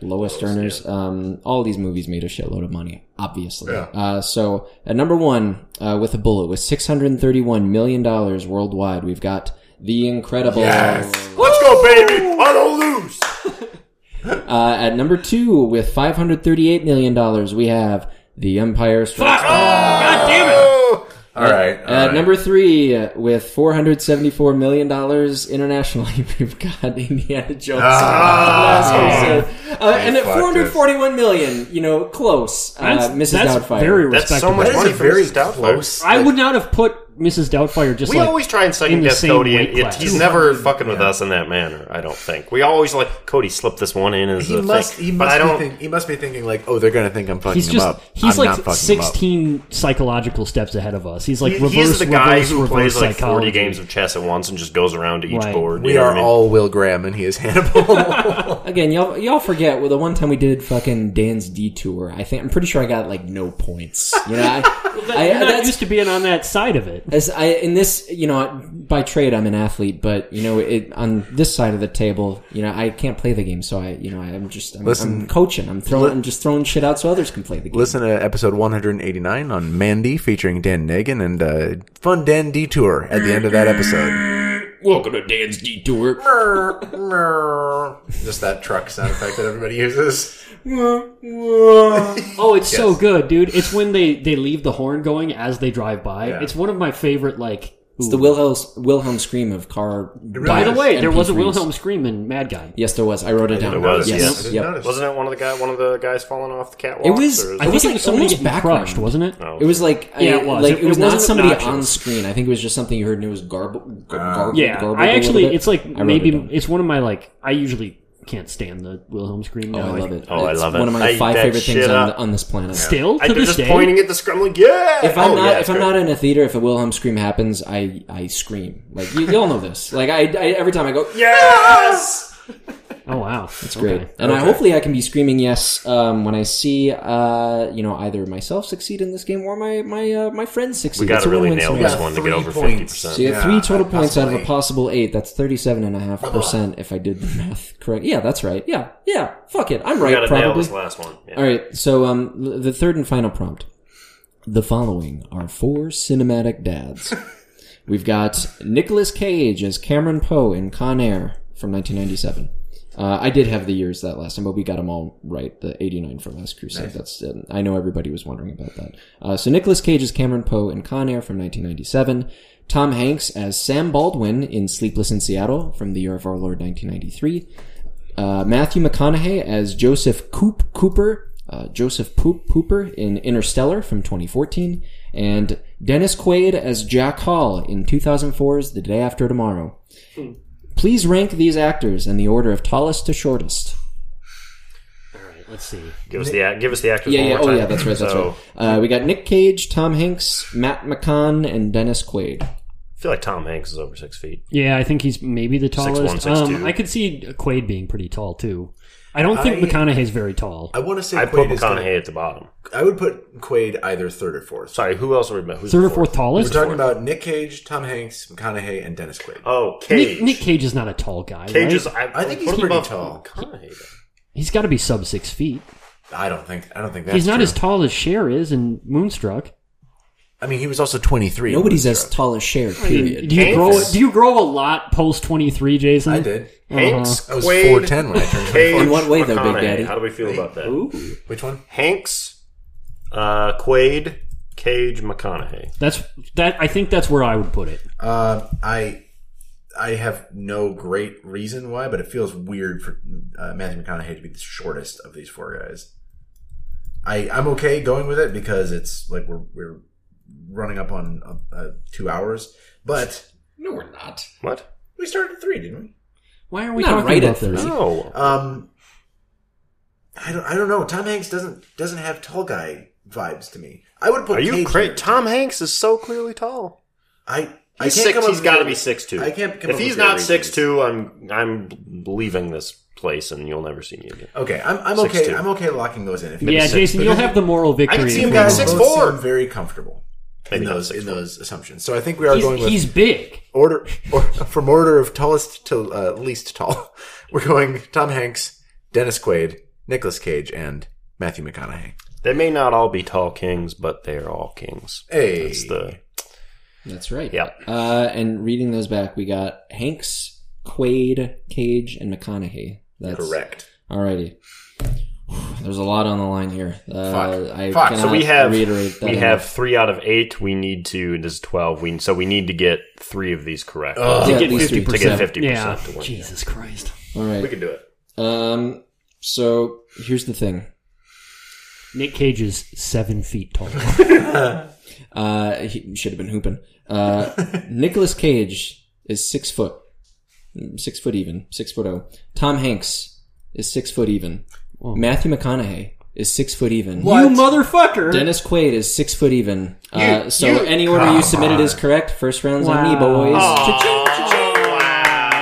lowest earners, um, all these movies made a shitload of money, obviously. Yeah. Uh, so at number one, uh, with a bullet, with six hundred thirty-one million dollars worldwide, we've got The Incredible. Yes. Let's go, baby! I don't lose. Uh, at number two, with five hundred thirty-eight million dollars, we have The Empire Strikes Back. All right. all At right. number three, uh, with four hundred seventy-four million dollars internationally, we've got Indiana Jones. Last Crusade. Uh, and at fucked four hundred forty-one million, you know, close. Uh, That's, Mrs. that's Doubtfire. very That's so respectable. much that is money a for very Mrs. Doubtfire. close. I would not have put Mrs. Doubtfire just We like always try and in second guess Cody, and it, he's never fucking with us in that manner. I don't think we always like Cody slipped this one in as He a must. thing, He but I be. don't. Think, he must be thinking like, oh, they're gonna think I'm fucking He's him just up. he's I'm like not fucking 16 psychological steps ahead of us. He's like He, reverse he's the guy reverse, who reverse plays like psychology. forty games of chess at once and just goes around to each Right. board. We are I mean? all Will Graham, and he is Hannibal. Again, y'all, y'all forget. Well, the one time we did fucking Dan's detour, I think I'm pretty sure I got like no points. You know, I, I, You're not used to being on that side of it. As I in this, you know, by trade I'm an athlete, but you know, it on this side of the table, you know, I can't play the game, so I, you know, I'm just I'm, Listen- I'm coaching. I'm throwing, I'm just throwing shit out so others can play the game. Listen to episode 189 on Mandy featuring Dan Nagan and uh, fun Dan detour at the end of that episode. Welcome to Dan's detour. Just that truck sound effect that everybody uses. Oh, it's so good, dude. It's when they they leave the horn going as they drive by. Yeah. It's one of my favorite like It's the Wilhelm Wilhelm scream of car. By the Yes. way, there was a Wilhelm scream in Mad God. Yes, there was. I wrote it down. There was, Yes. yes. Yep. notice. Wasn't it one of the guy, one of the guys falling off the catwalk? It was- or I I it- was think like it was somebody almost getting background. crushed, wasn't it? Oh. It was like Yeah, I- it was. Like It- it, was not somebody obnoxious. on screen. I think it was just something you heard and it was garbled. Ah. garbled Yeah, garbled I a actually, it's like I wrote it maybe it's one of my like. I usually can't stand the Wilhelm scream. Oh, now. I love it. Oh, I love it. One of my I eat five that favorite things shit on, up. on this planet. Still I, to they're this just day, pointing at the screen. Like, yeah. If I'm Oh, not yeah, if it's I'm great. not in a theater, if a Wilhelm scream happens, I I scream. Like you, you all know this. Like I, I every time I go yes. Oh wow, It's great, and I hopefully I can be screaming yes um, when I see uh, you know either myself succeed in this game or my my uh, my friends succeed. We got to really nail this one to get over fifty percent. So you have Yeah, three total a points out of a possible possible eight. That's thirty-seven and a half percent if I did the math correct. Yeah, that's right. Yeah, yeah. Fuck it, I'm We right. got to nail Probably. this last one. Yeah. All right. So um, the third and final prompt. The following are four cinematic dads. We've got Nicolas Cage as Cameron Poe in Con Air from 1997. Uh, I did have the years that last time, but we got them all right. The 89 for Last Crusade. That's uh, I know everybody was wondering about that. Uh, so Nicolas Cage as Cameron Poe in Con Air from 1997. Tom Hanks as Sam Baldwin in Sleepless in Seattle from the year of our Lord 1993. Uh, Matthew McConaughey as Joseph Coop Cooper, uh, Joseph Poop Pooper in Interstellar from 2014, and Dennis Quaid as Jack Hall in 2004's The Day After Tomorrow. Please rank these actors in the order of tallest to shortest. All right, let's see. Give us the give us the actors. Yeah, one yeah, more oh time. yeah, that's right, that's So, right. Uh, we got Nick Cage, Tom Hanks, Matt McCann, and Dennis Quaid. I feel like Tom Hanks is over six feet. Yeah, I think he's maybe the tallest. 6'1", 6'2". um, I could see Quaid being pretty tall too. I don't think I- McConaughey's very tall. I want to say I put Quaid is gonna- McConaughey at the bottom. I would put Quaid either third or fourth. Sorry, who else are we about? Who's Third the or fourth tallest? We're tallest? talking about Nick Cage, Tom Hanks, McConaughey, and Dennis Quaid. Oh, Cage. Nick, Nick Cage is not a tall guy. Cage right? is. I, I think he's put him pretty above tall. McConaughey. He's got to be sub six feet. I don't think. I don't think that's he's not true. as tall as Cher is in Moonstruck. I mean, he was also twenty three. Nobody's as tall as Cher, period. Do you Hanks? grow? Do you grow a lot post twenty three, Jason? I did. Hanks, I was Quaid, four ten when I turned. Cage, 24. In what way, though, Big McConaughey. Daddy? How do we feel about that? Which one? Hanks, uh, Quaid, Cage, McConaughey. That's that. I think that's where I would put it. Uh, I I have no great reason why, but it feels weird for uh, Matthew McConaughey to be the shortest of these four guys. I I'm okay going with it because it's like we're we're running up on uh, uh, two hours, but No, we're not. What? we started at three, didn't we? Why are we Not talking right about at this? three. No. Um, I don't I don't know. Tom Hanks doesn't doesn't have tall guy vibes to me. I would put. Are you Cage crazy? Tom Hanks is so clearly tall. I I He's can't six. come up He's got to be six two. I can't come If up he's with not six reasons. two, I'm I'm leaving this place, and you'll never see me again. Okay, I'm, I'm 6'2". okay. I'm okay locking those in. If Yeah, six, Jason, but you'll have the moral victory. I can see him we guys six four. very comfortable Maybe in those in those assumptions. So I think we are He's, going with he's big. order or, from order of tallest to uh, least tall. We're going Tom Hanks, Dennis Quaid, Nicolas Cage, and Matthew McConaughey. They may not all be tall kings, but they are all kings. Hey, That's the That's right. Yeah. Uh, and reading those back, we got Hanks, Quaid, Cage, and McConaughey. That's correct. Alrighty. There's a lot on the line here. Uh, Fuck. I Fuck. so we have reiterate that we enough. have three out of eight. We need to. This is twelve. We so we need to get three of these correct Yeah, To at get least fifty three. to get percent. fifty Yeah. percent. Jesus Christ. All right. We can do it. Um. So here's the thing. Nick Cage is seven feet tall. Uh, he should have been hooping. Uh, Nicolas Cage is six foot, six foot even, six foot oh. Tom Hanks is six foot even. Matthew McConaughey is six foot even. you motherfucker! Dennis Quaid is six foot even. Uh, so you- any order you submitted is correct. First round's on me, Wow. boys.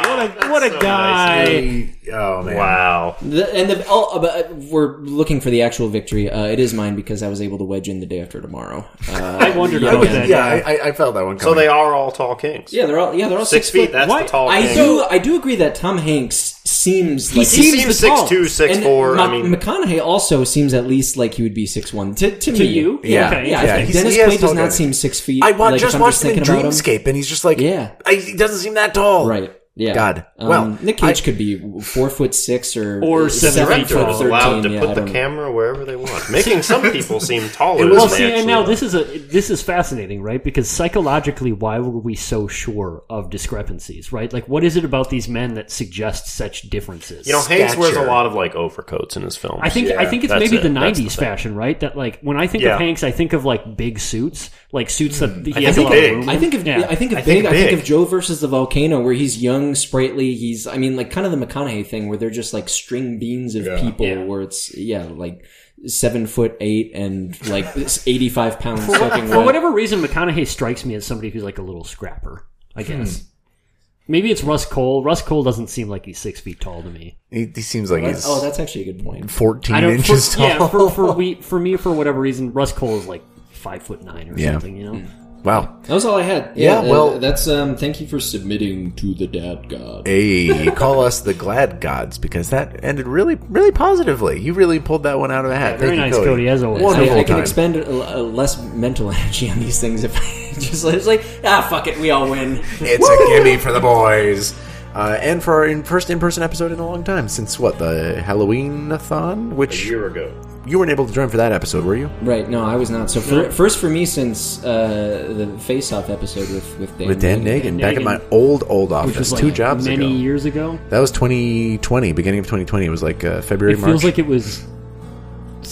what a what a guy! Oh man. Wow. The, and the, oh, uh, but, uh, we're looking for the actual victory. Uh, it is mine because I was able to wedge in the day after tomorrow. Uh, I wondered yeah, about that. yeah, I, I- I felt that one So they are all tall kings. yeah, they're all yeah they're all Six, six, feet. foot. That's Why- the tall I king. do I do agree that Tom Hanks seems like He seems seems the tall. six two, six and four. Ma- I mean, McConaughey also seems at least like he would be six one to, to, To me. you? Yeah. Okay. Yeah, I Yeah, Dennis Quaid does not guy. seem six feet. I wa- like, just if I'm watched him in thinking about him. Dreamscape, and he's just like, Yeah. I, he doesn't seem that tall. Right. Yeah. God. Um, Well, Nick Cage I- could be four foot six or Or seven seven feet foot tall. thirteen. allowed to yeah, put the know. camera wherever they want, making some people seem taller. Well, than see, they and now are. this is a this is fascinating, right? Because psychologically, why were we so sure of discrepancies, right? Like, what is it about these men that suggests such differences? You know, Hanks wears a lot of like overcoats in his films. I think I think it's that's maybe it. the That's the '90s fashion, right? That like when I think Yeah. of Hanks, I think of like big suits, like suits that he I has a think lot of big. room. I think of Yeah. I think of I big, think I think of Joe versus the volcano where he's young, sprightly. He's I mean like kind of the McConaughey thing where they're just like string beans of people Yeah. where it's yeah like seven foot eight and like eighty five pounds soaking For whatever reason, McConaughey strikes me as somebody who's like a little scrapper. I hmm. guess. maybe it's Rust Cohle. Rust Cohle doesn't seem like he's six feet tall to me. He, he seems like he's oh, that's actually a good point. 14 I don't. inches For, tall. yeah, for for we for me for whatever reason, Rust Cohle is like five foot nine or Yeah. something. You know. Hmm. Wow. That was all I had. Yeah, uh, well- that's um. Thank you for submitting to the dad god. Hey, call us the Glad Gods because that ended really, really positively. You really pulled that one out of the hat. Very Thank nice, Cody, as always. Wonderful I, I can expend a, a less mental energy on these things if I just it's like ah fuck it, we all win. It's a gimme for the boys. Uh, and for our in- first in-person episode in a long time, since what the Halloween-a-thon, A which year ago. You weren't able to join for that episode, were you? Right? No, I was not. So for, first for me since uh, the Face Off episode with with Dan. With Dan Nagan. Nagan, back at my old old Which office was like two jobs many ago. years ago. That was 2020, beginning of 2020. It was like uh, February, March. It March. feels like it was.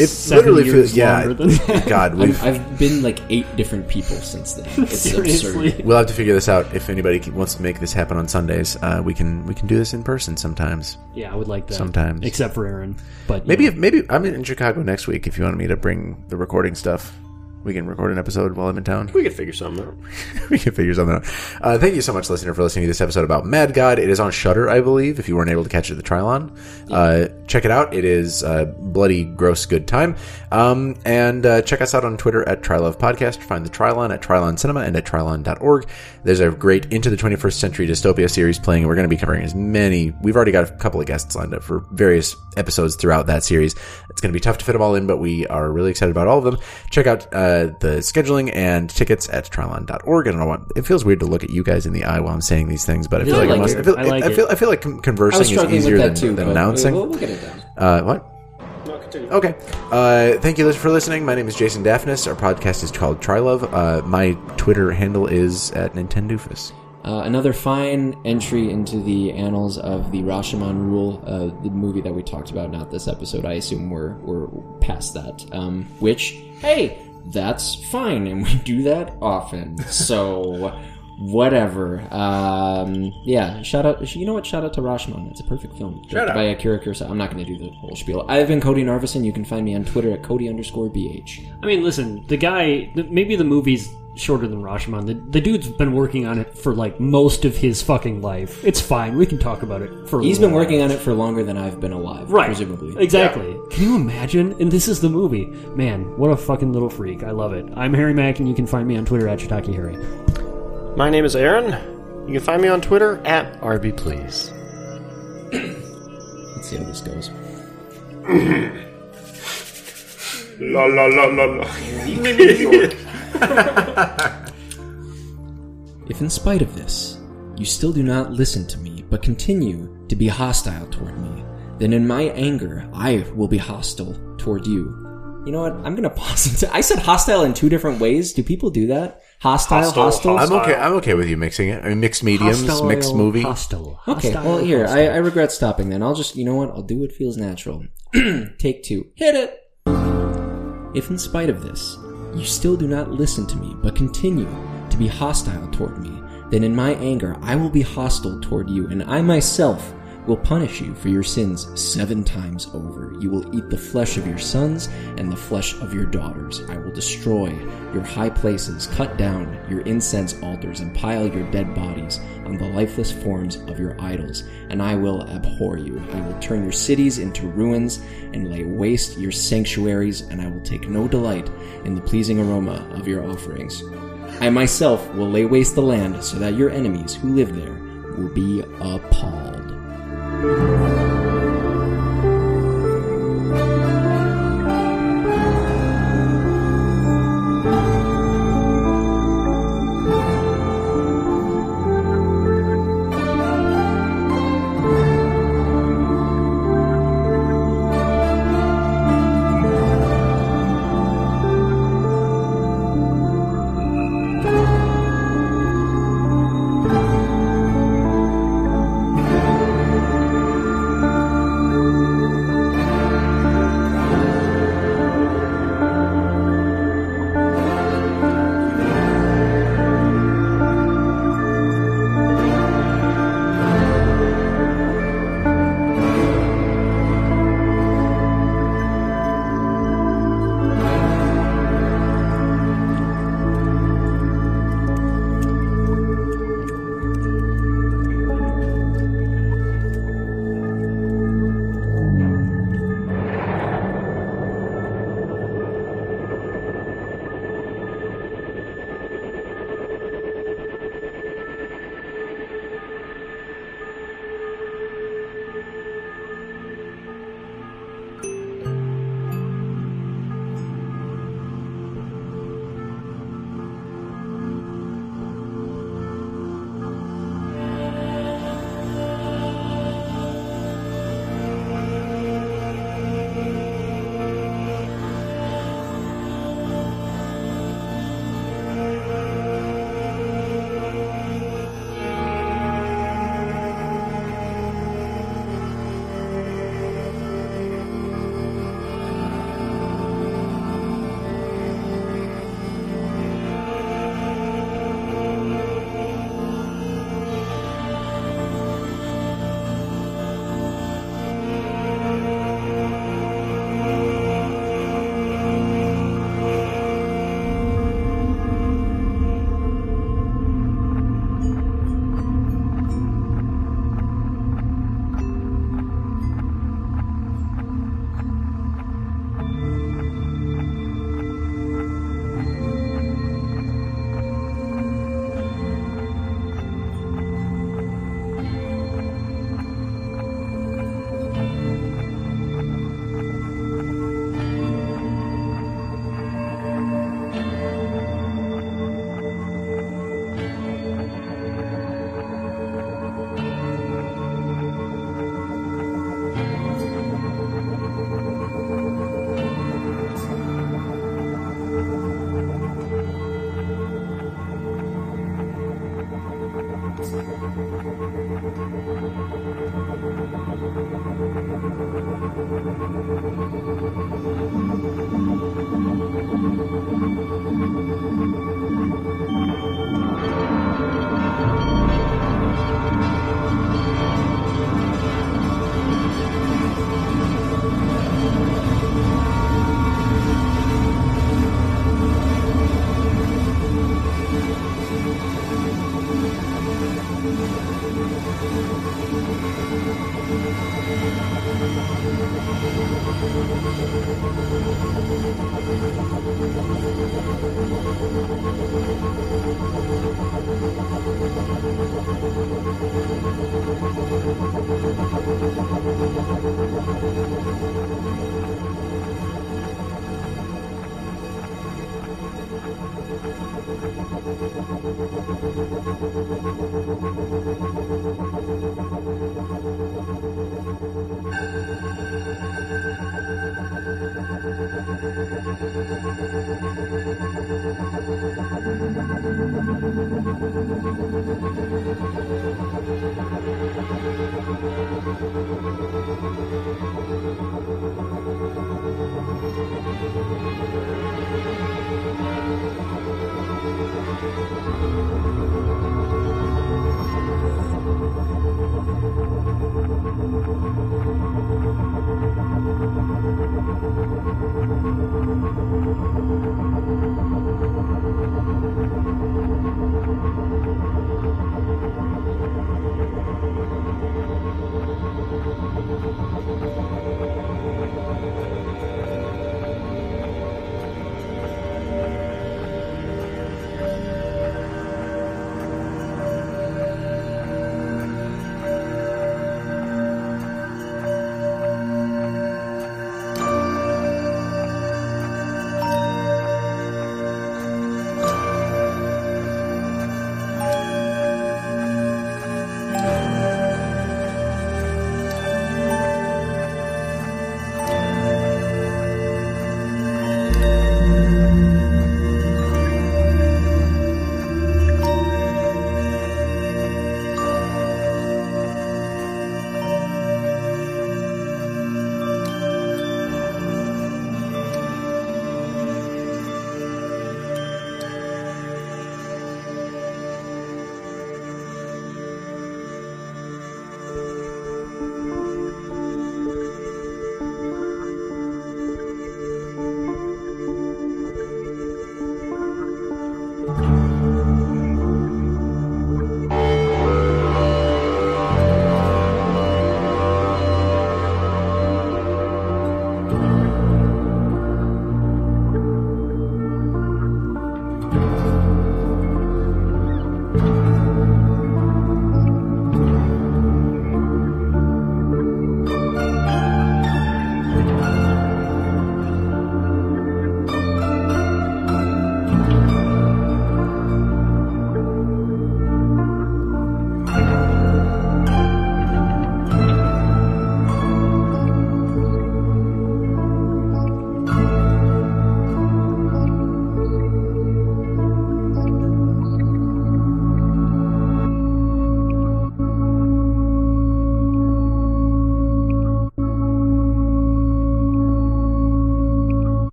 It seven literally years feels. Yeah, longer than- God, we've I've, I've been like eight different people since then. It's Seriously. absurd. We'll have to figure this out. If anybody wants to make this happen on Sundays, uh, we can we can do this in person sometimes. Yeah, I would like that. Sometimes. except for Aaron. But Maybe know. if, maybe I'm in Chicago next week. If you want me to bring the recording stuff, we can record an episode while I'm in town. We could figure something out. we can figure something out. Uh, thank you so much, listener, for listening to this episode about Mad God. It is on Shudder, I believe. If you weren't able to catch it at the Trylon, uh, check it out. It is a bloody, gross, good time. Um, and uh, check us out on Twitter at Trylove Podcast. Find the Trylon at Trylon Cinema and at Trilon.org. There's a great Into the 21st Century Dystopia series playing. We're going to be covering as many. We've already got a couple of guests lined up for various episodes throughout that series. It's going to be tough to fit them all in, but we are really excited about all of them. Check out uh, the scheduling and tickets at Trylon.org. I don't know what it feels weird to look at you guys in the eye while I'm saying these things, but I feel is like, I must. I feel, I like I feel. I feel like conversing was is easier than, that too. than announcing. We'll, we'll get it done. Uh, what? Continue. Okay. Uh, thank you for listening. My name is Jason Daphnis. Our podcast is called Trylove. Uh, my Twitter handle is at Nintendoofus. Uh, another fine entry into the annals of the Rashomon Rule, uh, the movie that we talked about, not this episode. I assume we're we're past that. Um, which, hey, that's fine, and we do that often. So, whatever. Um, yeah, shout out. You know what? Shout out to Rashomon. It's a perfect film. Directed out. by Akira Kurosawa. I'm not going to do the whole spiel. I've been Cody Narvison. You can find me on Twitter at Cody underscore bh. I mean, listen, the guy. Maybe the movie's shorter than Rashomon. The, the dude's been working on it for like most of his fucking life. It's fine. We can talk about it for. a He's little been while. working on it for longer than I've been alive, Right. presumably. Exactly. Can you imagine? And this is the movie. Man, what a fucking little freak. I love it. I'm Harry Mack, and you can find me on Twitter at Shiitake Harry. My name is Aaron. You can find me on Twitter at RB Please. Let's see how this goes. La la la la la. Oh, If in spite of this, you still do not listen to me, but continue to be hostile toward me, then in my anger, I will be hostile toward you. You know what? I'm gonna pause. It. I said hostile in two different ways. Do people do that? Hostile, Hostile, hostile. hostile. I'm okay. I'm okay with you mixing it. I mean, mixed mediums, Hostile, mixed movie. Hostile. Okay, Hostile, well here. I, I regret stopping. Then I'll just, you know what? I'll do what feels natural. Take two. Hit it. If in spite of this, you still do not listen to me, but continue to be hostile toward me, then in my anger I will be hostile toward you, and I myself will punish you for your sins seven times over. You will eat the flesh of your sons and the flesh of your daughters. I will destroy your high places, cut down your incense altars, and pile your dead bodies on the lifeless forms of your idols, and I will abhor you. I will turn your cities into ruins and lay waste your sanctuaries, and I will take no delight in the pleasing aroma of your offerings. I myself will lay waste the land so that your enemies who live there will be appalled. Thank you.